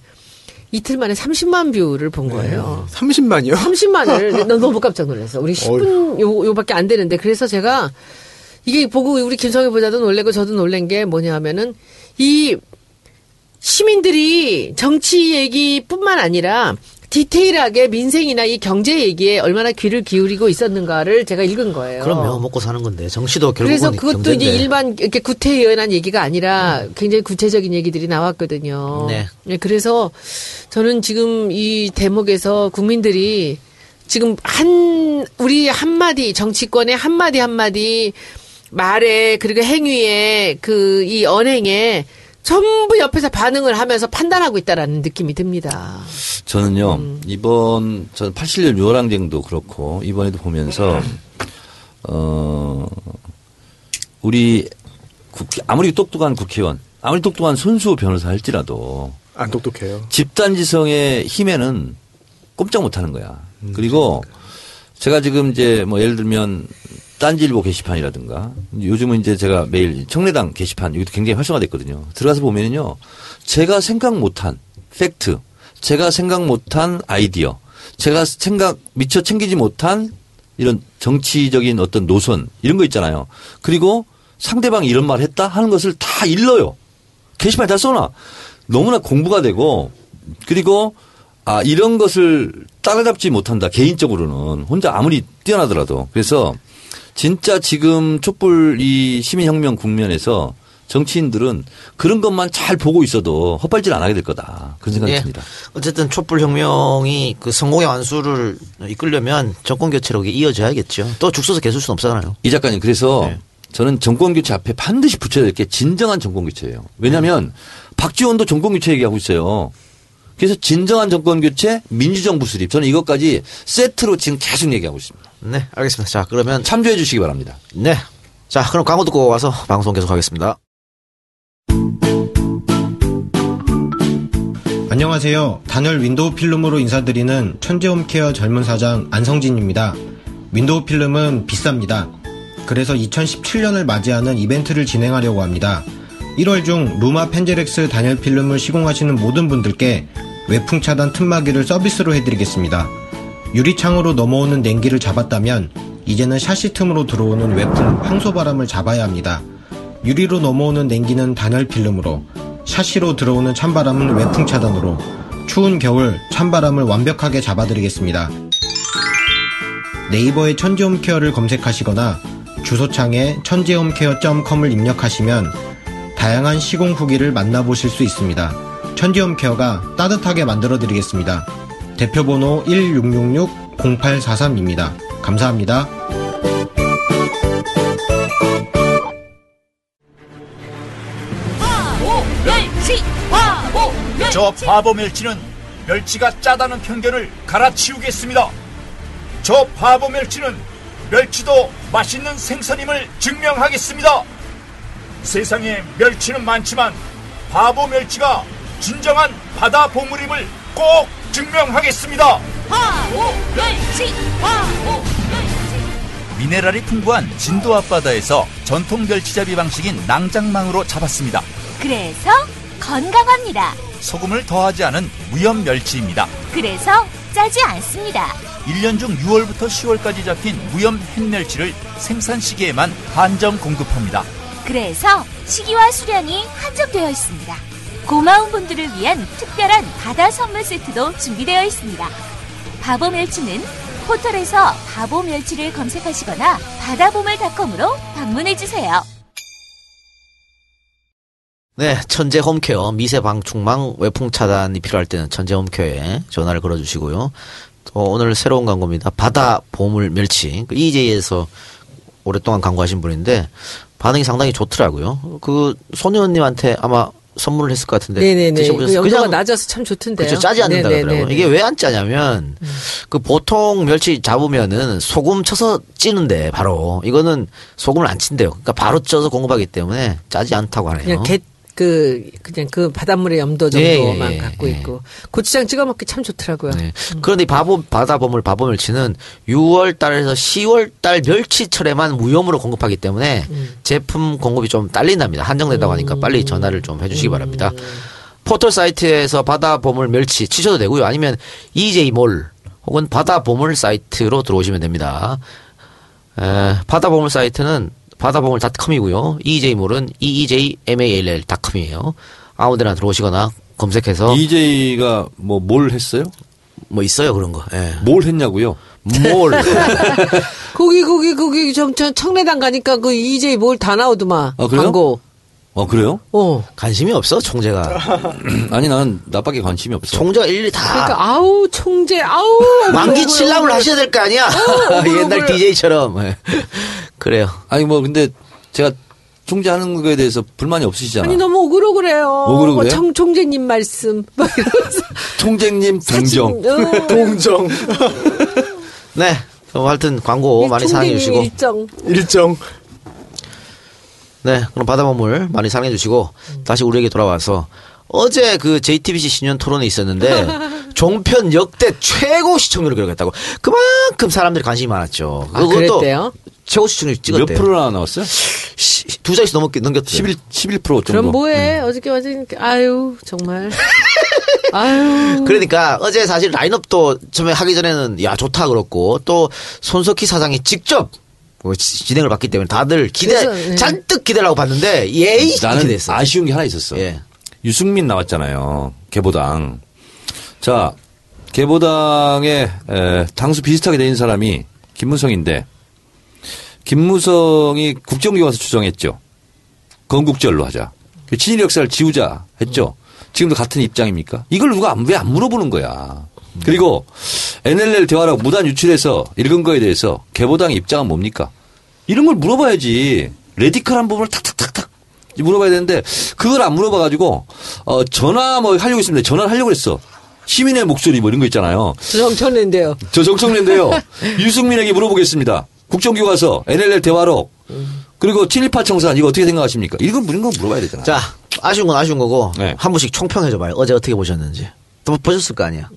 S3: 이틀 만에 30만 view를 본 거예요.
S4: 30만이요?
S3: 30만을 너 너무 깜짝 놀랐어. 우리 10분 요 요밖에 안 되는데 그래서 제가 이게 보고 우리 김성희 보자도 놀래고 저도 놀란 게 뭐냐면은 이 시민들이 정치 얘기뿐만 아니라 디테일하게 민생이나 이 경제 얘기에 얼마나 귀를 기울이고 있었는가를 제가 읽은 거예요.
S1: 그럼요. 먹고 사는 건데. 정치도 결국은
S3: 그래서 그것도
S1: 경제인데.
S3: 이제 일반 이렇게 구태의연한 얘기가 아니라 굉장히 구체적인 얘기들이 나왔거든요.
S1: 네.
S3: 그래서 저는 지금 이 대목에서 국민들이 지금 한 우리 한마디 정치권의 한마디 한마디 말에 그리고 행위에 그 이 언행에 전부 옆에서 반응을 하면서 판단하고 있다라는 느낌이 듭니다.
S2: 저는요
S3: 음.
S2: 이번 저는 87년 유월항쟁도 그렇고 이번에도 보면서 어 우리 국회 아무리 똑똑한 국회의원 아무리 똑똑한 손수 변호사 할지라도
S4: 안 똑똑해요.
S2: 집단지성의 힘에는 꼼짝 못하는 거야. 그리고 제가 지금 이제 뭐 예를 들면 딴지일보 게시판이라든가 요즘은 이제 제가 매일 청래당 게시판 여기도 굉장히 활성화됐거든요. 들어가서 보면은요 제가 생각 못한 팩트, 제가 생각 못한 아이디어, 제가 생각 미처 챙기지 못한 이런 정치적인 어떤 노선 이런 거 있잖아요. 그리고 상대방이 이런 말 했다 하는 것을 다 일러요. 게시판에 다 써놔. 너무나 공부가 되고 그리고 아 이런 것을 따라잡지 못한다 개인적으로는 혼자 아무리 뛰어나더라도 그래서 진짜 지금 촛불 이 시민혁명 국면에서 정치인들은 그런 것만 잘 보고 있어도 헛발질 안 하게 될 거다 그런 생각이
S1: 예.
S2: 듭니다.
S1: 어쨌든 촛불혁명이 그 성공의 완수를 이끌려면 정권 교체로 이어져야겠죠. 또 죽서서 계실 수는 없잖아요.
S2: 이 작가님 그래서
S1: 네.
S2: 저는 정권 교체 앞에 반드시 붙여야 될 게 진정한 정권 교체예요. 왜냐하면 박지원도 정권 교체 얘기하고 있어요. 그래서 진정한 정권 교체, 민주정부 수립 저는 이것까지 세트로 지금 계속 얘기하고 있습니다.
S1: 네, 알겠습니다. 자, 그러면
S2: 참조해 주시기 바랍니다.
S1: 네. 자, 그럼 광고 듣고 와서 방송 계속하겠습니다.
S5: 안녕하세요. 단열 윈도우 필름으로 인사드리는 천재홈케어 젊은 사장 안성진입니다. 윈도우 필름은 비쌉니다. 그래서 2017년을 맞이하는 이벤트를 진행하려고 합니다. 1월 중 루마 펜젤엑스 단열 필름을 시공하시는 모든 분들께 외풍 차단 틈막이를 서비스로 해드리겠습니다. 유리창으로 넘어오는 냉기를 잡았다면 이제는 샤시 틈으로 들어오는 외풍 황소바람을 잡아야 합니다. 유리로 넘어오는 냉기는 단열 필름으로, 샤시로 들어오는 찬바람은 외풍 차단으로, 추운 겨울 찬바람을 완벽하게 잡아드리겠습니다. 네이버에 천재홈케어를 검색하시거나 주소창에 천재홈케어.com을 입력하시면 다양한 시공 후기를 만나보실 수 있습니다. 천재홈케어가 따뜻하게 만들어드리겠습니다. 대표번호 1666-0843입니다. 감사합니다.
S6: 저 바보 멸치는 멸치가 짜다는 편견을 갈아치우겠습니다. 저 바보 멸치는 멸치도 맛있는 생선임을 증명하겠습니다. 세상에 멸치는 많지만 바보 멸치가 진정한 바다 보물임을 꼭 증명하겠습니다.
S7: 바보 멸치
S6: 미네랄이 풍부한 진도 앞바다에서 전통 멸치잡이 방식인 낭장망으로 잡았습니다.
S7: 그래서 건강합니다.
S6: 소금을 더하지 않은 무염 멸치입니다.
S7: 그래서 짜지 않습니다.
S6: 1년 중 6월부터 10월까지 잡힌 무염 햇멸치를 생산 시기에만 한정 공급합니다.
S7: 그래서 시기와 수량이 한정되어 있습니다. 고마운 분들을 위한 특별한 바다 선물 세트도 준비되어 있습니다. 바보 멸치는 포털에서 바보 멸치를 검색하시거나 바다보물닷컴으로 방문해주세요.
S1: 네, 천재 홈케어 미세 방충망 외풍 차단이 필요할 때는 천재 홈케어에 전화를 걸어주시고요. 또 오늘 새로운 광고입니다. 바다 보물 멸치 그 EJ에서 오랫동안 광고하신 분인데 반응이 상당히 좋더라고요. 그 소녀님한테 아마 선물을 했을 것 같은데
S3: 네네네. 그
S1: 드셔보셨어요?
S3: 염도가
S1: 그냥
S3: 낮아서 참 좋던데요.
S1: 그렇죠. 짜지 않는다. 그러더라고요. 이게 왜 안 짜냐면 그 보통 멸치 잡으면은 소금 쳐서 찌는데 바로 이거는 소금을 안 친대요. 그러니까 바로 쪄서 공급하기 때문에 짜지 않다고 하네요.
S3: 그냥 개, 그, 그냥 그 바닷물의 염도
S1: 예,
S3: 정도만
S1: 예, 예,
S3: 갖고
S1: 예.
S3: 있고. 고추장 찍어 먹기 참 좋더라고요.
S1: 네. 그런데 이 바보, 바다보물 바보멸치는 6월 달에서 10월 달 멸치철에만 무염으로 공급하기 때문에 제품 공급이 좀 딸린답니다. 한정된다고 하니까 빨리 전화를 좀 해주시기 바랍니다. 포털 사이트에서 바다보물 멸치 치셔도 되고요. 아니면 EJ몰 혹은 바다보물 사이트로 들어오시면 됩니다. 에, 바다보물 사이트는 바다보물.com이고요. EJ몰은 EEJMALL.com이에요. 아무데나 들어오시거나 검색해서
S2: EJ가 뭐 뭘 했어요?
S1: 뭐 있어요 그런 거. 예.
S2: 뭘 했냐고요?
S1: 몰. *laughs*
S3: 거기, 거기, 거기, 정, 저 청래당 가니까 그 EJ 뭘 다 나오더만.
S2: 아, 그래요?
S3: 광고.
S2: 어 그래요?
S3: 어.
S1: 관심이 없어 총재가. *laughs*
S2: 아니 나는 나밖에 관심이 없어.
S1: 총재가 일일이 다
S3: 그러니까, 아우, 총재, 아우.
S1: 만기
S3: 억울해.
S1: 하셔야 될 거 아니야. *laughs*
S3: 억울,
S1: 옛날
S3: 억울.
S1: DJ처럼. 예. 그래요.
S2: 아니 뭐 근데 제가 총재 하는 거에 대해서 불만이 없으시잖아.
S3: 아니, 너무 억울억울해요.
S2: 억울억울해요?
S3: 뭐 청, *laughs* 총재님 말씀.
S2: 총재님 동정.
S3: 사진, 어.
S4: 동정
S1: 네. 그럼 하여튼 광고 많이 사랑해 주시고.
S3: 일정.
S4: 일정
S1: 네. 그럼 바다먹물 많이 사랑해 주시고 다시 우리에게 돌아와서 어제 그 JTBC 신년 토론이 있었는데 *laughs* 종편 역대 최고 시청률을 기록했다고. 그만큼 사람들이 관심이 많았죠.
S3: 아, 그랬대요?
S1: 최고 시청률
S2: 몇
S1: 찍었대요.
S2: 프로나 나왔어요?
S1: 시- 두 자릿수 넘게 넘겼대요.
S2: 11 11% 정도.
S3: 그럼 뭐해? 어저께 완전 아유 정말. *laughs* 아유.
S1: 그러니까 어제 사실 라인업도 처음에 하기 전에는 야 좋다 그렇고 또 손석희 사장이 직접 진행을 받기 때문에 다들 기대
S3: 그래서, 네.
S1: 잔뜩 기대를 하고 봤는데 예의
S2: 나는
S1: 기대했어.
S2: 아쉬운 게 하나 있었어.
S1: 예.
S2: 유승민 나왔잖아요. 개보당. 자, 개보당에 에, 당수 비슷하게 된 사람이 김무성인데 김무성이 국정교과서 추정했죠. 건국절로 하자. 그 친일 역사를 지우자 했죠. 지금도 같은 입장입니까? 이걸 누가 왜 안 물어보는 거야. 그리고 NLL 대화라고 무단 유출해서 읽은 거에 대해서 개보당의 입장은 뭡니까? 이런 걸 물어봐야지. 레디컬한 부분을 탁탁탁탁 물어봐야 되는데 그걸 안 물어봐가지고 어 전화 뭐 하려고 했습니다. 전화를 하려고 했어. 시민의 목소리 뭐 이런 거 있잖아요.
S3: 정천인데요.
S2: 저 정청래인데요. *laughs* 유승민에게 물어보겠습니다. 국정교과서, NLL 대화록, 그리고 친일파 청산 이거 어떻게 생각하십니까? 이건 이런 거 물어봐야 되잖아.
S1: 자 아쉬운 건 아쉬운 거고
S2: 네.
S1: 한 분씩 총평해줘봐요. 어제 어떻게 보셨는지. 또 보셨을 거 아니야.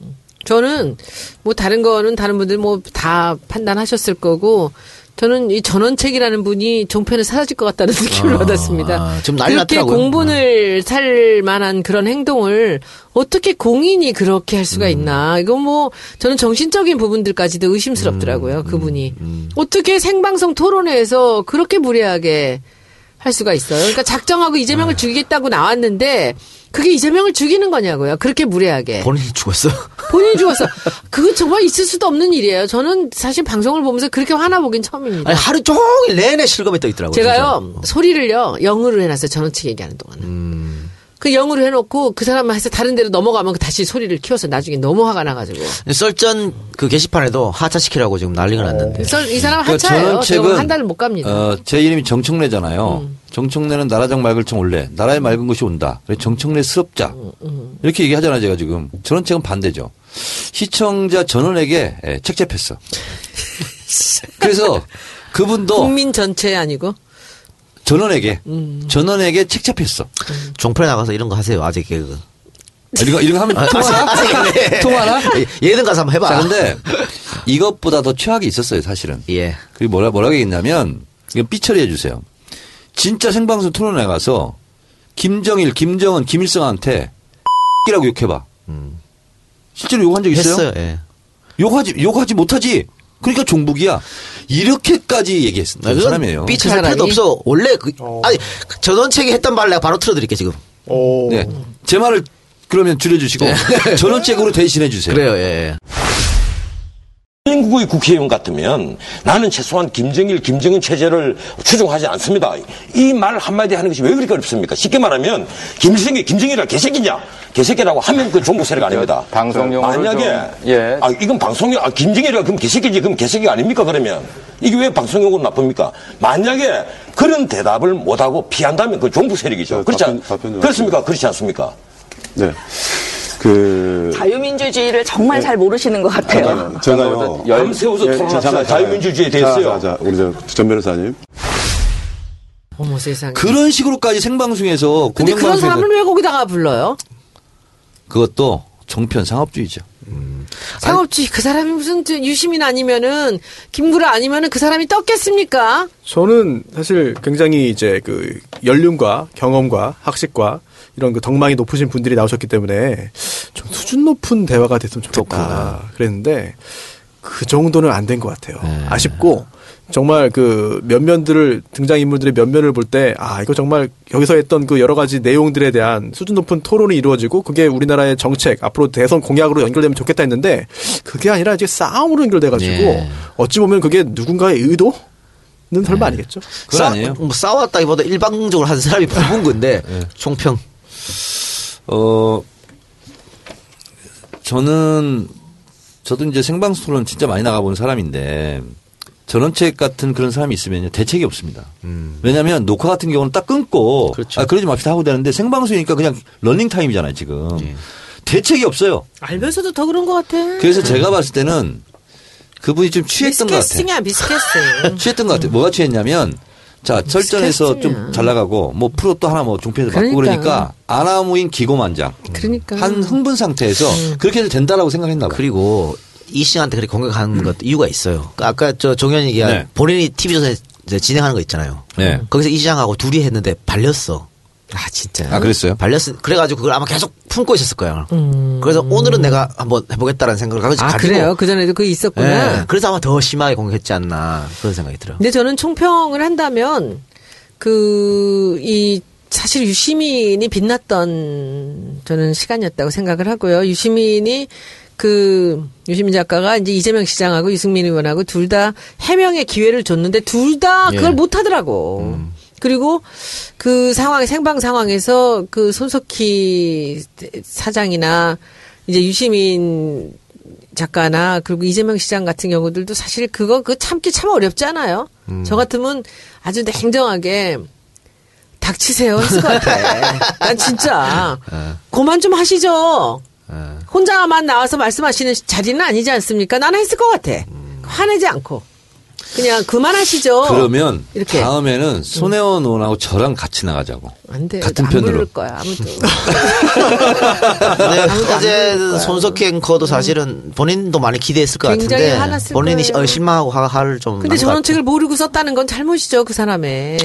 S3: 저는 뭐 다른 거는 다른 분들 뭐 다 판단하셨을 거고 저는 이 전원책이라는 분이 종편에 사라질 것 같다는 *laughs* 느낌을
S1: 아,
S3: 받았습니다.
S1: 지금 난리
S3: 그렇게
S1: 났더라고요.
S3: 공분을 살 만한 그런 행동을 어떻게 공인이 그렇게 할
S1: 음.
S3: 수가 있나. 이건 뭐 저는 정신적인 부분들까지도 의심스럽더라고요.
S1: 음,
S3: 그분이. 어떻게 생방송 토론회에서 그렇게 무례하게 할 수가 있어요. 그러니까 작정하고 이재명을
S1: 아.
S3: 죽이겠다고 나왔는데 그게 이재명을 죽이는 거냐고요. 그렇게 무례하게.
S1: 본인이 죽었어.
S3: 본인이 죽었어. *laughs* 그거 정말 있을 수도 없는 일이에요. 저는 사실 방송을 보면서 그렇게 화나보긴 처음입니다.
S1: 아니 하루 종일 내내 실검에 떠 있더라고요.
S3: 제가요,
S1: 진짜.
S3: 소리를요, 영어로 해놨어요. 전원측 얘기하는 동안은.
S1: 음.
S3: 그 영어로 해놓고 그 사람만 해서 다른 데로 넘어가면 그 다시 소리를 키워서 나중에 너무 화가 나가지고.
S1: 썰전 그 게시판에도 하차시키라고 지금 난리가 났는데.
S3: 그래서 이 사람
S2: 그러니까
S3: 하차예요.
S2: 전원책은-
S3: 저한 달을 못 갑니다.
S2: 어, 제 이름이 정청래잖아요. 정청래는 나라장 맑을 청 올래. 나라에 맑은 것이 온다. 그래서 정청래 스럽자. 이렇게 얘기하잖아요, 제가 지금. 전원책은 반대죠. 시청자 전원에게 예, 책잡혔어. *laughs* 그래서 그분도
S3: 국민 전체 아니고.
S2: 전원에게 전원에게 책잡혔어.
S1: 종편에 나가서 이런 거 하세요. 아재 개그.
S2: 아, 이런 거, 이런 거 하면 통하나? 통하나?
S1: 예능 가서 한번 해봐.
S2: 자, 근데 이것보다 더 최악이 있었어요, 사실은.
S1: 예.
S2: 그리고 뭐라, 뭐라고 했냐면, 이거 삐처리 해 주세요. 진짜 생방송 토론회 가서, 김정일, 김정은, 김일성한테, 이라고 욕해봐. 실제로 욕한 적 있어요?
S1: 했어요. 예.
S2: 욕하지, 욕하지 못하지. 그러니까 종북이야. 이렇게까지 얘기했던
S1: 그건
S2: 사람이에요.
S1: 삐쳐할
S3: 그?
S1: 필요도 없어. 원래 그 아니 전원책이 했던 말 내가 바로 틀어드릴게 지금.
S4: 오.
S2: 네. 제 말을 그러면 줄여주시고, 전원책으로 대신해 주세요. *laughs*
S1: 그래요. 예.
S8: 대한민국의 국회의원 같으면 나는 최소한 김정일, 김정은 체제를 추종하지 않습니다. 이 말 한마디 하는 것이 왜 그렇게 어렵습니까? 쉽게 말하면 김정일, 김정일이라 개새끼냐? 개새끼라고 하면 그 종북 세력 아닙니다.
S9: 방송 용어를
S8: 만약에
S9: 좀, 예.
S8: 아 이건 방송용 아 김정일이가 그럼 개새끼지 그럼 개새끼 아닙니까 그러면 이게 왜 방송 용어로 나쁩니까? 만약에 그런 대답을 못하고 피한다면 그 종북 세력이죠. 그렇지 않,
S9: 답변-
S8: 그렇습니까? 그렇지 않습니까?
S9: 네. 그
S10: 자유민주주의를 정말 잘 모르시는 것 같아요.
S9: 잠깐만요. 제가요.
S8: 밤 새워서
S9: 예,
S8: 토론합시다.
S9: 잠깐, 잠깐.
S8: 자유민주주의에 대해서요.
S9: 자, 자, 자, 우리 저전 변호사님.
S3: 어머 세상에.
S2: 그런 식으로까지 생방송에서
S3: 근데 그런 사람을 왜 거기다가 불러요?
S2: 그것도 정편 상업주의죠.
S3: 상업주의 그 사람이 무슨 저 유시민 아니면은 김구라 아니면은 그 사람이 떴겠습니까?
S4: 저는 사실 굉장히 이제 그 연륜과 경험과 학식과 이런 그 덕망이 높으신 분들이 나오셨기 때문에 좀 수준 높은 대화가 됐으면 좋겠다 그랬는데 그 정도는 안 된 것 같아요. 아쉽고 정말 그 면면들을 등장 인물들의 면면을 볼 때 아 이거 정말 여기서 했던 그 여러 가지 내용들에 대한 수준 높은 토론이 이루어지고 그게 우리나라의 정책 앞으로 대선 공약으로 연결되면 좋겠다 했는데 그게 아니라 이제 싸움으로 연결돼 가지고
S1: 예.
S4: 어찌 보면 그게 누군가의 의도 는 설마 아니겠죠?
S2: 그건
S1: 싸-
S2: 아니에요.
S1: 뭐 싸웠다기보다 일방적으로 한 사람이 *laughs* 부은 건데 총평.
S2: 어, 저는, 저도 이제 생방송 토론 진짜 많이 나가본 사람인데, 전원책 같은 그런 사람이 있으면요, 대책이 없습니다. 왜냐하면 녹화 같은 경우는 딱 끊고,
S1: 그렇죠.
S2: 아, 그러지 맙시다 하고 되는데, 생방송이니까 그냥 러닝 타임이잖아요, 지금.
S1: 예.
S2: 대책이 없어요.
S3: 알면서도 더 그런 것 같아.
S2: 그래서 제가 봤을 때는 그분이 좀 취했던 것 같아요.
S3: 미스캐스팅이야 미스캐스팅. *laughs*
S2: 취했던 것 같아요. 뭐가 취했냐면 자 설전에서 좀
S3: 미스캐스팅이야.
S2: 잘 나가고 뭐 프로 또 하나 뭐 종편에서 받고
S3: 그러니까.
S2: 그러니까 아나무인 기고만장
S3: 그러니까
S2: 한 흥분 상태에서
S3: 음.
S2: 그렇게 해도 된다라고 생각했나 봐요.
S1: 그리고 이 씨한테 그렇게 공격하는 것도 이유가 있어요. 그러니까 아까 저 종현이 얘기한
S2: 네.
S1: 본인이 TV조선에 이제 진행하는 거 있잖아요.
S2: 네.
S1: 거기서 이 시장하고 둘이 했는데 발렸어.
S3: 아 진짜.
S2: 아 그랬어요?
S1: 발렸 그래가지고 그걸 아마 계속 품고 있었을 거예요. 그래서 오늘은 내가 한번 해보겠다는 생각을 가지고
S3: 음. 아
S1: 가지고
S3: 그래요. 그 전에도 그게 있었구나.
S1: 예, 그래서 아마 더 심하게 공격했지 않나 그런 생각이 들어요.
S3: 근데 저는 총평을 한다면 그 이 사실 유시민이 빛났던 저는 시간이었다고 생각을 하고요. 유시민이 그 유시민 작가가 이제 이재명 시장하고 유승민 의원하고 둘 다 해명의 기회를 줬는데 둘 다 그걸
S1: 예.
S3: 못 하더라고. 그리고 그 상황 생방 상황에서 그 손석희 사장이나 이제 유시민 작가나 그리고 이재명 시장 같은 경우들도 사실 그거 그 참기 참 어렵잖아요. 저 같으면 아주 냉정하게 닥치세요 했을 것 같아. *laughs* 난 진짜 그만 좀 하시죠. 혼자만 나와서 말씀하시는 자리는 아니지 않습니까? 나는 했을 것 같아. 화내지 않고 그냥 그만하시죠.
S2: 그러면
S3: 이렇게.
S2: 다음에는 손혜원 의원하고 저랑 같이 나가자고.
S3: 안 돼.
S2: 같은
S3: 안
S2: 편으로.
S3: 부를 거야 아무도.
S1: 근데 *laughs*
S3: 아무도 안
S1: 어제. 손석희 앵커도 사실은 본인도 많이 기대했을 것
S3: 굉장히
S1: 같은데
S3: 화났을
S1: 본인이
S3: 거예요.
S1: 어, 실망하고 화- 화를 좀.
S3: 근데 저런. 책을 모르고 썼다는 건 잘못이죠 그 사람의.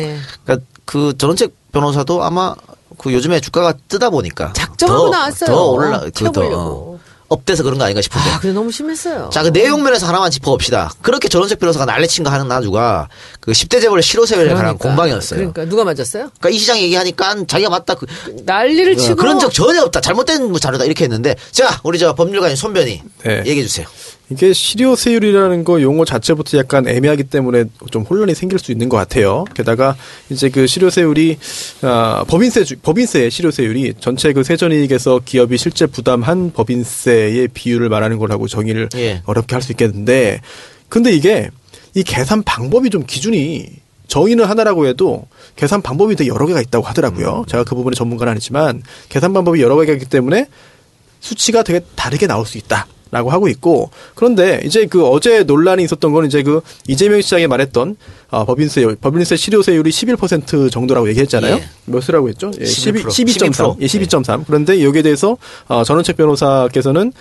S1: 그러니까 그 전원책 변호사도 아마 그 요즘에 주가가 뜨다 보니까
S3: 작정하고
S1: 더,
S3: 나왔어요.
S1: 더 올라 그더. 업돼서 그런 거 아닌가 싶은데.
S3: 아, 그래 너무 심했어요.
S1: 자, 그 내용 면에서 하나만 짚어봅시다. 그렇게 전원책 변호사가 난리친 거 하는 나주가 그 10대 재벌의 실효세율에 관한
S3: 그러니까.
S1: 공방이었어요. 그러니까.
S3: 누가 맞았어요?
S1: 이 시장 얘기하니까 자기가 맞다. 그,
S3: 난리를 치고
S1: 그런 적 전혀 없다. 잘못된 뭐 자료다. 이렇게 했는데. 자, 우리 저 법률가인 손변이
S4: 네.
S1: 얘기해 주세요.
S4: 이게 실효세율이라는 거 용어 자체부터 약간 애매하기 때문에 좀 혼란이 생길 수 있는 것 같아요. 게다가 이제 그 실효세율이 아, 법인세 주- 법인세의 실효세율이 전체 그 세전이익에서 기업이 실제 부담한 법인세의 비율을 말하는 거라고 정의를
S1: 예.
S4: 어렵게 할 수 있겠는데 근데 이게 이 계산 방법이 좀 기준이 정의는 하나라고 해도 계산 방법이 되게 여러 개가 있다고 하더라고요. 제가 그 부분에 전문가는 아니지만 계산 방법이 여러 개가 있기 때문에 수치가 되게 다르게 나올 수 있다. 라고 하고 있고 그런데 이제 그 어제 논란이 있었던 건 이제 그 이재명 시장이 말했던 아, 법인세 법인세 실효세율이 11% 정도라고 얘기했잖아요.
S1: 예.
S4: 몇이라고 했죠? 예, 12,
S1: 12%.
S4: 12.3. 예, 12.3. 그런데 여기에 대해서 어, 전원책 변호사께서는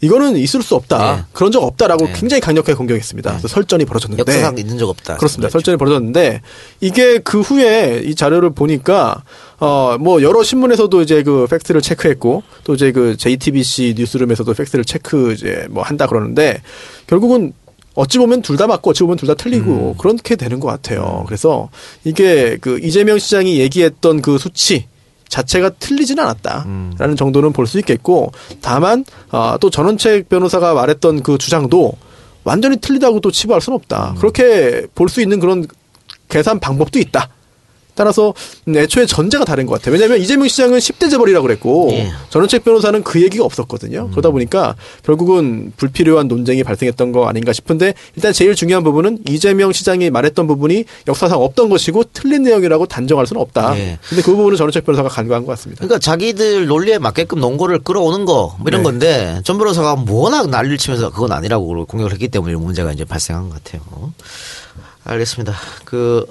S4: 이거는 있을 수 없다.
S1: 예.
S4: 그런 적 없다라고
S1: 예.
S4: 굉장히 강력하게 공격했습니다. 그래서 설전이 벌어졌는데
S1: 역사상 있는 적 없다.
S4: 그렇습니다. 설전이 벌어졌는데 이게 그 후에 이 자료를 보니까 어뭐 여러 신문에서도 이제 그 팩트를 체크했고 또 이제 그 JTBC 뉴스룸에서도 팩트를 체크 이제 뭐 한다 그러는데 결국은 어찌 보면 둘 다 맞고 어찌 보면 둘 다 틀리고 그렇게 되는 것 같아요. 그래서 이게 그 이재명 시장이 얘기했던 그 수치 자체가 틀리지는 않았다라는 정도는 볼 수 있겠고 다만 아, 또 전원책 변호사가 말했던 그 주장도 완전히 틀리다고 또 치부할 수는 없다. 그렇게 볼 수 있는 그런 계산 방법도 있다. 따라서 음, 애초에 전제가 다른 것 같아요. 왜냐하면 이재명 시장은 10대 재벌이라고 그랬고
S1: 예.
S4: 전원책 변호사는 그 얘기가 없었거든요. 그러다 보니까 결국은 불필요한 논쟁이 발생했던 거 아닌가 싶은데 일단 제일 중요한 부분은 이재명 시장이 말했던 부분이 역사상 없던 것이고 틀린 내용이라고 단정할 수는 없다.
S1: 예.
S4: 근데 그 부분은 전원책 변호사가 간과한 것 같습니다.
S1: 그러니까 자기들 논리에 맞게끔 논거를 끌어오는 거, 뭐 이런
S4: 네.
S1: 건데, 전 변호사가 워낙 난리를 치면서 그건 아니라고 공격을 했기 때문에 문제가 이제 발생한 것 같아요. 알겠습니다. 그,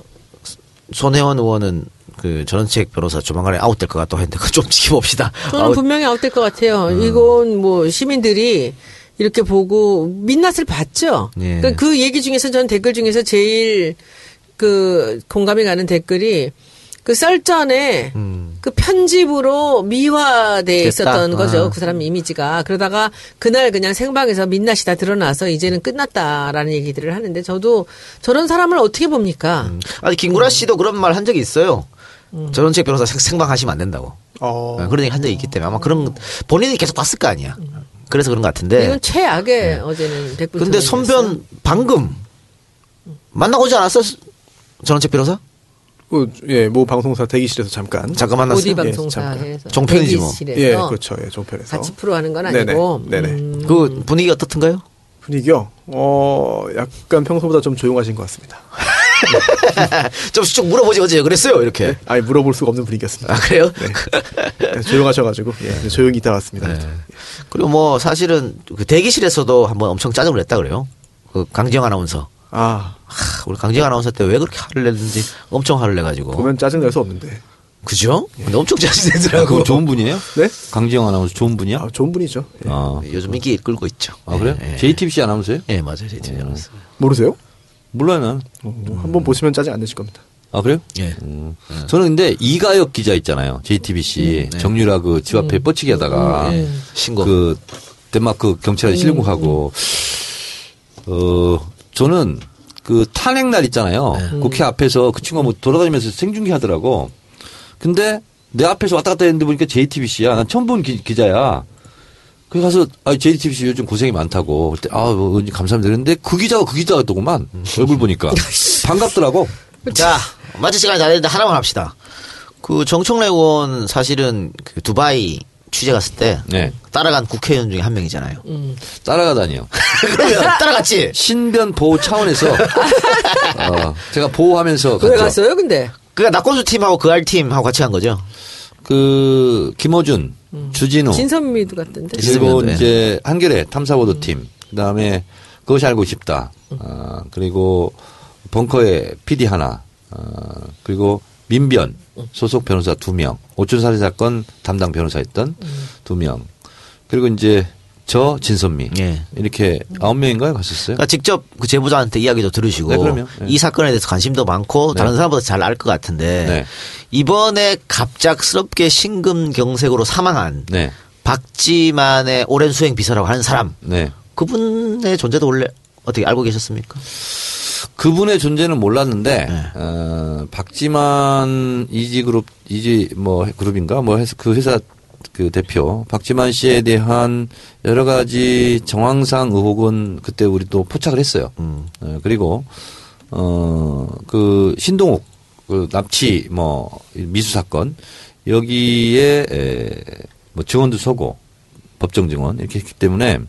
S1: 손혜원 의원은 그 전원책 변호사 조만간에 아웃될 것 같다고 했는데, 그거 좀 지켜봅시다.
S3: 저는
S1: 아웃-
S3: 분명히 아웃될 것 같아요.
S1: 음.
S3: 이건 뭐 시민들이 이렇게 보고 민낯을 봤죠.
S1: 예.
S3: 그러니까 그 얘기 중에서 전 댓글 중에서 제일 그 공감이 가는 댓글이 그 썰전에 그 편집으로 미화돼
S1: 됐다.
S3: 있었던 거죠.
S1: 아.
S3: 그 사람 이미지가. 그러다가 그날 그냥 생방에서 민낯이 다 드러나서 이제는 끝났다라는 얘기들을 하는데 저도 저런 사람을 어떻게 봅니까?
S1: 아니, 김구라 씨도 그런 말 한 적이 있어요. 전원책 변호사 생- 생방하시면 안 된다고.
S4: 어.
S1: 어, 그런 얘기 한 적이 있기 때문에 아마 그런, 본인이 계속 봤을 거 아니야. 그래서 그런 것 같은데.
S3: 이건 최악의 어제는 댓글
S1: 네. 근데. 손변 방금 만나고지 않았어? 전원책 변호사?
S4: 그, 예, 모 방송사 대기실에서 잠깐.
S1: 잠깐 만났어요?
S3: 오디
S4: 예.
S3: 방송사에서
S1: 종편이지 뭐.
S3: 대기실에서
S4: 예, 그렇죠. 예, 종편에서.
S3: 같이 프로 하는 건
S4: 네네.
S3: 아니고
S4: 네네.
S3: 음,
S1: 그 분위기 어떻던가요?
S4: 분위기요? 어, 약간 평소보다 좀 조용하신 것 같습니다. *laughs*
S1: 좀 쭉 물어보지 어제 그랬어요 이렇게.
S4: 아예 물어볼 수가 없는 분위기였습니다.
S1: 아 그래요?
S4: 네, 조용하셔가지고, 예, 조용히 있다 왔습니다.
S1: 네. 그리고 뭐 사실은 그 대기실에서도 한번 엄청 짜증을 냈다 그래요. 그 강지영 아나운서.
S4: 아,
S1: 하, 우리 강지영 아나운서 때 왜 그렇게 화를 냈는지 엄청 화를 내가지고.
S4: 보면 짜증날 수 없는데.
S1: 그죠? 근데 엄청 짜증
S2: 아, 좋은 분이에요?
S4: 네?
S2: 강지영 아나운서 좋은 분이야?
S4: 아, 좋은 분이죠. 예.
S2: 아,
S1: 요즘 인기 끌고 있죠.
S2: 아 그래요?
S1: 예, 예.
S2: JTBC 아나운서예요?
S1: 예, 맞아요. JTBC 아나운서.
S4: 모르세요?
S2: 몰라요, 나는.
S4: 어, 한번 보시면 짜증 안 내실 겁니다.
S2: 아, 그래요?
S1: 예.
S2: 음. 저는 근데 이가혁 기자 있잖아요. JTBC. 정유라 그 집 앞에 뻗치기 하다가
S1: 신고.
S2: 그 덴마크 경찰에 실무하고 어 저는 그 탄핵 날 있잖아요. 국회 앞에서 그 친구가 뭐 돌아다니면서 생중계 하더라고. 근데 내 앞에서 왔다 갔다 했는데 보니까 JTBC야. 난 처음 본 기, 기자야. 그래 가서 아 JTBC 요즘 고생이 많다고. 그때 아 뭐, 감사합니다. 그랬는데 그 기자가 그 기자였더구만. 얼굴 보니까 *laughs* 반갑더라고.
S1: 자, 마치 시간이 다 됐는데 하나만 합시다. 그 정청래 의원 사실은 그 두바이 취재 갔을 때
S2: 네.
S1: 따라간 국회의원 중에 한 명이잖아요.
S2: 따라가다니요. *laughs*
S1: 그러면 따라갔지.
S2: 신변 보호 차원에서 *laughs* 어, 제가 보호하면서
S3: 왜
S2: 갔죠.
S3: 갔어요? 근데
S1: 그러니까 낙권수 팀하고 그알 팀하고 같이 간 거죠.
S2: 그 김호준, 주진우
S3: 진선미도 갔던데.
S2: 그리고
S1: 네.
S2: 이제 한겨레 탐사보도 팀 그다음에 그것이 알고 싶다. 어, 그리고 벙커의 PD 하나. 어, 그리고 민변 소속 변호사 두 명. 오촌 살인 사건 담당 변호사였던 두 명. 그리고 이제 저 진선미
S1: 예.
S2: 이렇게 아홉 명인가요 갔었어요?
S1: 그러니까 직접 그 제보자한테 이야기도 들으시고
S2: 네, 그럼요. 네.
S1: 이 사건에 대해서 관심도 많고
S2: 네.
S1: 다른 사람보다 잘 알 것 같은데
S2: 네.
S1: 이번에 갑작스럽게 심근경색으로 사망한
S2: 네,
S1: 박지만의 오랜 수행 비서라고 하는 사람
S2: 네.
S1: 그분의 존재도 원래 어떻게 알고 계셨습니까?
S2: 그분의 존재는 몰랐는데
S1: 네.
S2: 어, 박지만 이지 그룹 이지 뭐 그룹인가 뭐 해서 그 회사 그 대표 박지만 씨에 대한 여러 가지 정황상 의혹은 그때 우리 또 포착을 했어요.
S1: 음.
S2: 어, 그리고 어그 신동욱 그 납치 뭐 미수 사건 여기에 에, 뭐 증언도 서고 법정 증언 이렇게 했기 때문에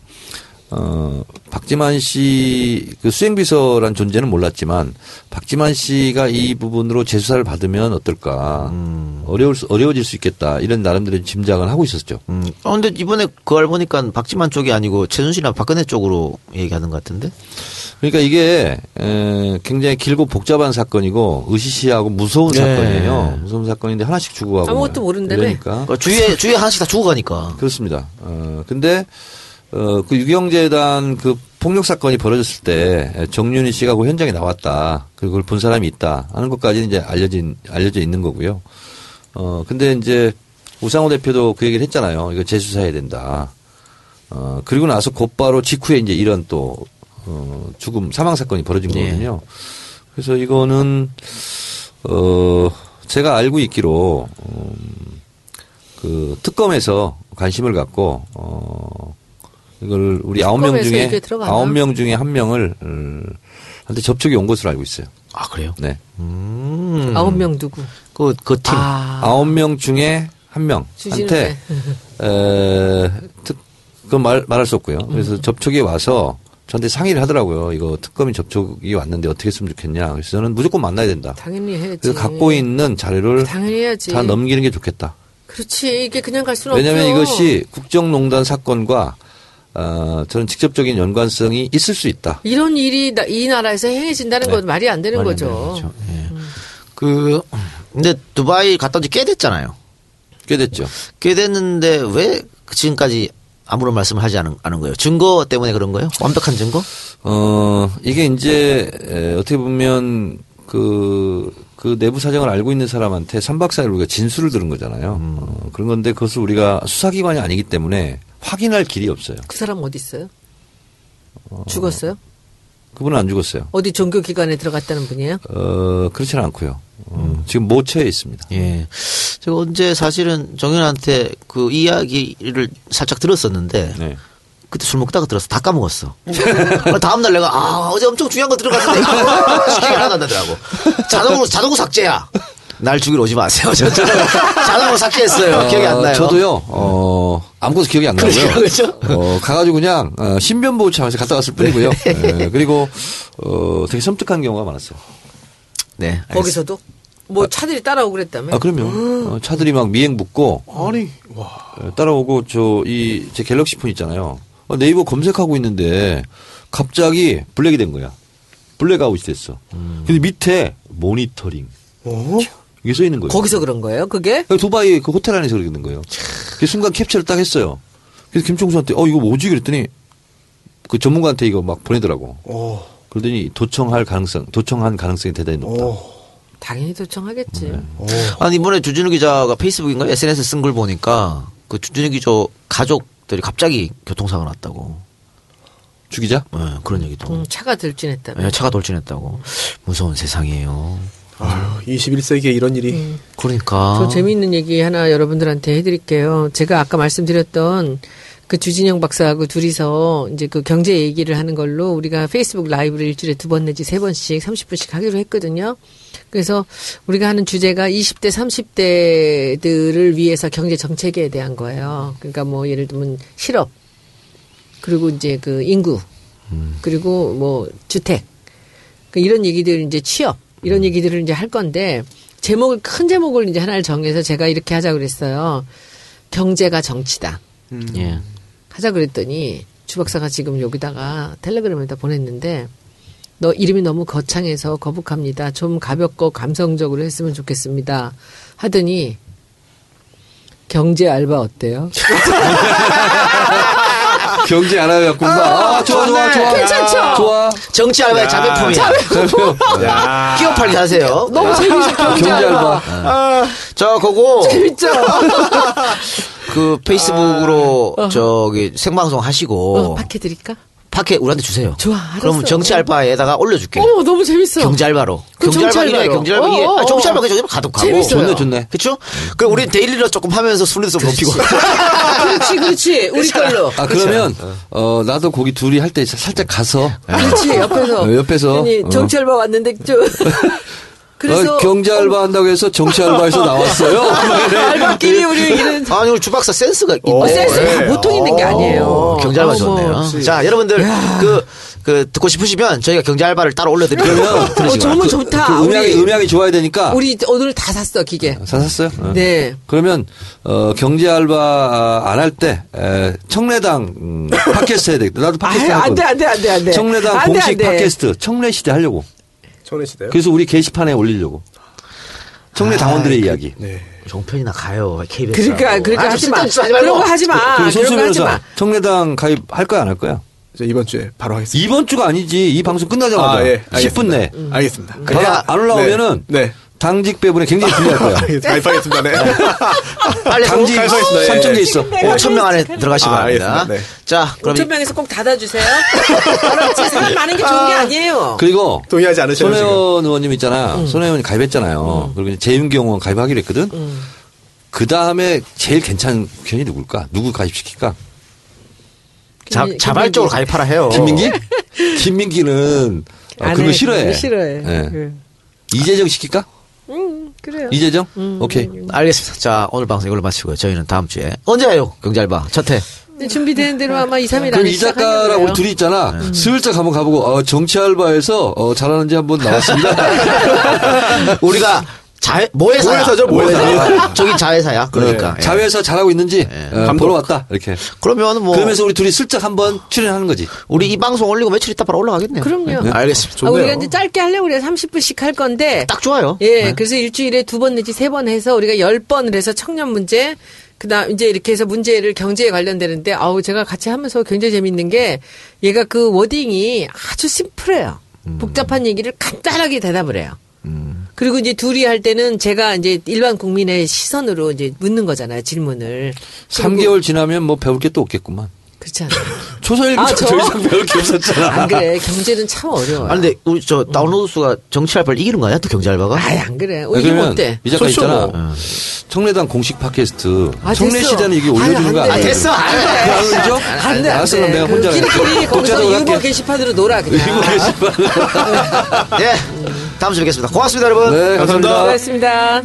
S2: 어, 박지만 씨 그 수행비서란 존재는 몰랐지만 박지만 씨가 이 부분으로 재수사를 받으면 어떨까 어려울 수, 어려워질 수 있겠다 이런 나름대로 짐작을 하고 있었죠.
S1: 음. 어, 근데 이번에 그걸 보니까 박지만 쪽이 아니고 최순실이나 박근혜 쪽으로 얘기하는 것 같은데?
S2: 그러니까 이게 에, 굉장히 길고 복잡한 사건이고 으시시하고 무서운
S1: 네.
S2: 사건이에요. 무서운 사건인데 하나씩 죽어가고
S3: 아무것도 모른다며.
S2: 그러니까
S1: 그러니까 주위에, 주위에 하나씩 다 죽어가니까.
S2: 그렇습니다. 어, 근데, 어, 그 유경재단 그 폭력 사건이 벌어졌을 때 정윤희 씨가 그 현장에 나왔다. 그리고 그걸 본 사람이 있다. 하는 것까지는 이제 알려진, 알려져 있는 거고요. 어, 근데 이제 우상호 대표도 그 얘기를 했잖아요. 이거 재수사해야 된다. 어, 그리고 나서 곧바로 직후에 이제 이런 또, 어, 죽음, 사망 사건이 벌어진
S1: 예.
S2: 거거든요. 그래서 이거는, 어, 제가 알고 있기로, 음, 그 특검에서 관심을 갖고 어 이걸 우리 아홉 명 중에? 아홉 명 중에 한 명을 음, 한테 접촉이 온 것으로 알고 있어요.
S1: 아 그래요?
S2: 네.
S1: 음.
S3: 아홉 명 누구?
S1: 그, 그 팀.
S3: 아,
S2: 아홉 명 중에 한 명한테 에, 특, 그건 말, 말할 수 없고요. 그래서 접촉이 와서 저한테 상의를 하더라고요. 이거 특검이 접촉이 왔는데 어떻게 했으면 좋겠냐. 그래서 저는 무조건 만나야 된다.
S3: 당연히 해야지.
S2: 그래서 갖고 있는 자료를
S3: 당연히 해야지.
S2: 다 넘기는 게 좋겠다.
S3: 그렇지. 이게 그냥 갈 수는
S2: 왜냐하면
S3: 없죠.
S2: 이것이 국정농단 사건과 어, 저는 직접적인 연관성이 있을 수 있다.
S3: 이런 일이 나- 이 나라에서 행해진다는 건 말이 안 되는
S1: 말이 안
S3: 거죠.
S1: 거죠. 예. 그 근데 두바이 갔다 온 지 꽤 됐잖아요.
S2: 꽤 됐죠.
S1: 꽤 됐는데 왜 지금까지 아무런 말씀을 하지 않은, 않은 거예요? 증거 때문에 그런 거예요? 완벽한 증거?
S2: 어, 이게 이제, 에, 어떻게 보면, 그, 그 내부 사정을 알고 있는 사람한테 3박 4일 우리가 진술을 들은 거잖아요.
S1: 음.
S2: 어, 그런 건데 그것을 우리가 수사기관이 아니기 때문에 확인할 길이 없어요.
S3: 그 사람 어디 있어요? 죽었어요?
S2: 그분은 안 죽었어요.
S3: 어디 종교 기관에 들어갔다는 분이에요?
S2: 어, 그렇지는 않고요. 어, 지금 모처에 있습니다.
S1: 예. 제가 언제 사실은 정현한테 그 이야기를 살짝 들었었는데
S2: 네.
S1: 그때 술 먹다가 들었어. 다 까먹었어. *laughs* 다음날 내가 아 어제 엄청 중요한 거 들어갔는데 *laughs* 시키게 하나 난다더라고. 자동으로 자동으로 삭제야. 날 죽이러 오지 마세요. 저, 저, 자동으로 삭제했어요. 기억이 안
S2: 어,
S1: 나요.
S2: 저도요, 어, 아무것도 기억이 안 나고요.
S1: 그렇죠, 그렇죠.
S2: 어, 가가지고 그냥, 어, 신변보호 차원에서 갔다 왔을 뿐이고요. 예, 그리고, 어, 되게 섬뜩한 경우가 많았어요.
S1: 네. 알겠습니다.
S3: 거기서도? 뭐 차들이 따라오고 그랬다며?
S2: 아, 그럼요. 어, 차들이 막 미행 붙고,
S4: 아니, 와.
S2: 어, 따라오고, 저, 이, 제 갤럭시 폰 있잖아요. 어, 네이버 검색하고 있는데, 갑자기 블랙이 된 거야. 블랙아웃이 됐어. 근데 밑에, 모니터링.
S4: 어?
S2: 이게 써 있는 거예요.
S3: 거기서 그런 거예요? 그게?
S2: 두바이 그 호텔 안에서 그러는 거예요. 그 순간 캡처를 딱 했어요. 그래서 김종수한테 어 이거 뭐지 그랬더니 그 전문가한테 이거 막 보내더라고.
S4: 오,
S2: 그러더니 도청할 가능성, 도청한 가능성이 대단히 높다.
S4: 오,
S3: 당연히 도청하겠지.
S4: 오.
S1: 아니 이번에 주진우 기자가 페이스북인가 SNS 쓴걸 보니까 그 주진우 기자 가족들이 갑자기 교통사고 났다고.
S2: 주 기자?
S1: 네, 그런 얘기도.
S3: 음, 차가 들진했다며.
S1: 네, 차가 돌진했다고. 무서운 세상이에요.
S4: 아유, 21세기에 이런 일이.
S3: 음.
S1: 그러니까.
S3: 저 재미있는 얘기 하나 여러분들한테 해드릴게요. 제가 아까 말씀드렸던 그 주진영 박사하고 둘이서 이제 그 경제 얘기를 하는 걸로 우리가 페이스북 라이브를 일주일에 두 번 내지 세 번씩 30분씩 하기로 했거든요. 그래서 우리가 하는 주제가 20대, 30대들을 위해서 경제 정책에 대한 거예요. 그러니까 뭐 예를 들면 실업, 그리고 이제 그 인구, 그리고 뭐 주택, 그 이런 얘기들 이제 취업 이런 얘기들을 이제 할 건데 제목을 큰 제목을 이제 하나를 정해서 제가 이렇게 하자 그랬어요. 경제가 정치다.
S1: 예.
S3: 하자 그랬더니 주 박사가 지금 여기다가 텔레그램에다 보냈는데 너 이름이 너무 거창해서 거북합니다. 좀 가볍고 감성적으로 했으면 좋겠습니다. 하더니 경제 알바 어때요? *laughs*
S2: 경제 알아갖고 아, 좋아, 좋아, 좋아.
S3: 괜찮죠?
S2: 좋아.
S1: 정치 알바의 자매품이야.
S4: 야.
S1: 끼어 팔기 하세요.
S3: 너무 재밌어 경제,
S2: 경제
S3: 알바.
S2: 알바.
S1: 저 그거
S3: 재밌죠? *laughs*
S1: 그 페이스북으로 저기 생방송 하시고
S3: 어, 파케 드릴까?
S1: 파케 우리한테 주세요.
S3: 좋아, 알았어.
S1: 그러면 정치 알바에다가 올려줄게.
S3: 어, 너무 재밌어.
S1: 경제 알바로.
S3: 그럼
S1: 경제 알바
S3: 정치
S1: 이래.
S3: 알바로.
S1: 경제 알바 이게
S3: 어, 어,
S1: 아, 정치 알바
S3: 어.
S1: 그냥 가득하고.
S3: 재밌어요.
S2: 좋네, 좋네.
S1: 그렇죠? 그럼 우리 daily로 조금 하면서 순위도 좀 높이고.
S3: 그렇지, 그렇지. 우리 걸로.
S2: 아, 그러면, 어, 나도 거기 둘이 할 때 살짝 가서.
S3: 그렇지, 옆에서.
S2: 어, 옆에서.
S3: 아니,
S2: 어.
S3: 정치 알바 왔는데, 좀. *laughs* 그래서.
S2: 어, 경제 알바 한다고 해서 정치 알바에서 나왔어요. *laughs*
S3: 알바끼리 우리 이런.
S1: 아니 우리 주박사 센스가 있네.
S3: 어, 센스가 보통 있는 게 아니에요.
S1: 어, 경제 알바. 좋네요. 자, 여러분들 그, 그 듣고 싶으시면 저희가 경제 알바를 따로 올려드리면
S3: 어, 정말 좋다.
S2: 그 음향이,
S3: 우리,
S2: 음향이 좋아야 되니까.
S3: 우리 오늘 다 샀어, 기계.
S2: 사셨어요? 어.
S3: 네.
S2: 그러면 어 경제 알바 안 할때 에, 청래당 음, *laughs* 팟캐스트 해야 되겠다. 나도 팟캐스트
S3: 아유, 안 돼,
S2: 하거든.
S3: 안 돼, 안 돼, 안 돼.
S2: 청래당
S3: 안 돼,
S2: 공식
S3: 안 돼.
S2: 팟캐스트 청래 시대 하려고.
S4: 청래시대요?
S2: 그래서 우리 게시판에 올리려고. 청래 당원들의 이야기.
S4: 네.
S1: 종편이나 가요. KBS.
S3: 그러니까, 그러니까 하지 마. 그런 거 하지 마.
S2: 그럼
S3: 아, 그런
S2: 손수
S3: 거 하지
S2: 변호사
S3: 마.
S2: 청래당 가입 할 거야 안 할 거야?
S4: 이제 이번 주에 바로 하겠습니다.
S2: 이번 주가 아니지. 이 방송 끝나자마자
S4: 아, 예.
S2: 10분 내.
S3: 음.
S4: 알겠습니다.
S2: 그러니까 안 올라오면은
S4: 네.
S2: 당직 배분에 굉장히 불리할 거야.
S4: 가입하겠습니다. *laughs* 네. *laughs*
S1: 빨리
S2: 당직
S4: 가입하겠습니다. 예.
S2: 산정돼 있어.
S1: 5천 명 안에 들어가시기
S4: 아,
S1: 바랍니다.
S4: 네.
S1: 자, 그럼
S3: 5천 명에서 꼭 닫아주세요. *laughs* 알았지? 사람 많은 게 좋은 게 아니에요.
S2: 그리고
S4: 동의하지 않으셔요,
S2: 손혜원 의원님 있잖아. 손혜원 의원이 가입했잖아요. 그리고 이제 재윤경 의원 가입하기로 했거든. 그 다음에 제일 괜찮은 편이 누굴까? 누구 가입시킬까?
S1: 자, 자발적으로 가입하라 해요.
S2: 김민기? 김민기는 아,
S3: 안
S2: 그거
S3: 해.
S2: 싫어해.
S3: 그거 싫어해.
S2: 네.
S3: 그.
S2: 이재정 시킬까?
S3: 음, 그래요.
S2: 이재정?
S3: 음.
S2: 오케이.
S1: 알겠습니다. 자, 오늘 방송 이걸로 마치고요. 저희는 다음 주에 언제 해요? 경찰바 첫 회.
S3: 근데 준비되는 대로 아마 2, 3일
S2: 그럼
S3: 안에
S2: 이 작가랑 우리 둘이 있잖아.
S3: 음.
S2: 슬쩍 한번 가보고 어, 정치 알바에서 어, 잘하는지 한번 나왔습니다. *laughs* *laughs*
S1: 우리가 자 모회사야.
S4: 모회사죠, 모회사.
S1: 저기 자회사야. 그러니까.
S2: 네. 자회사 잘하고 있는지 어, 보러 왔다. 이렇게.
S1: 그러면 뭐
S2: 그러면서 우리 둘이 슬쩍 한번 출연하는 거지.
S1: 우리 이 방송 올리고 며칠 있다 바로 올라가겠네요.
S3: 그럼요.
S1: 네, 알겠습니다.
S3: 아, 우리가 이제 짧게 하려고 그래 30분씩 할 건데.
S1: 딱 좋아요.
S3: 예,
S1: 네.
S3: 그래서 일주일에 두 번 내지 세 번 해서 우리가 열 번을 해서 청년 문제, 그 다음 이제 이렇게 해서 문제를 경제에 관련되는데, 아우, 제가 같이 하면서 굉장히 재밌는 게, 얘가 그 워딩이 아주 심플해요.
S1: 음.
S3: 복잡한 얘기를 간단하게 대답을 해요. 그리고 이제 둘이 할 때는 제가 이제 일반 국민의 시선으로 이제 묻는 거잖아요, 질문을.
S2: 3개월 지나면 뭐 배울 게 또 없겠구만.
S3: 그렇지 않아요. *laughs*
S2: 초사일부
S3: 아,
S2: 더
S3: 저?
S2: 이상 배울 게 없었잖아.
S3: 안 그래. 경제는 참 어려워요.
S1: 아 근데 우리 저 다운로드 수가 정치 알바를 이기는 거 아니야? 또 경제 알바가?
S3: 아이, 안 그래. 어,
S2: 아,
S3: 어때?
S2: 이 작가 있잖아.
S4: 뭐.
S2: 청래당 공식 팟캐스트.
S3: 아,
S2: 청래. 시대는 이게 올려주는
S3: 아니, 거안 돼.
S2: 아니야?
S3: 아, 됐어. 안 돼.
S2: 안 올리죠?
S3: 안 돼, 안
S2: 알았어,
S3: 돼.
S2: 그럼 내가 혼자
S3: 끼리끼리
S2: 갈게.
S3: 거기서 유머. 게시판으로 놀아, 그냥.
S2: 유머 게시판. *laughs*
S1: 예. 다음 주에 뵙겠습니다. 고맙습니다, 여러분.
S2: 네, 감사합니다.
S3: 고맙습니다.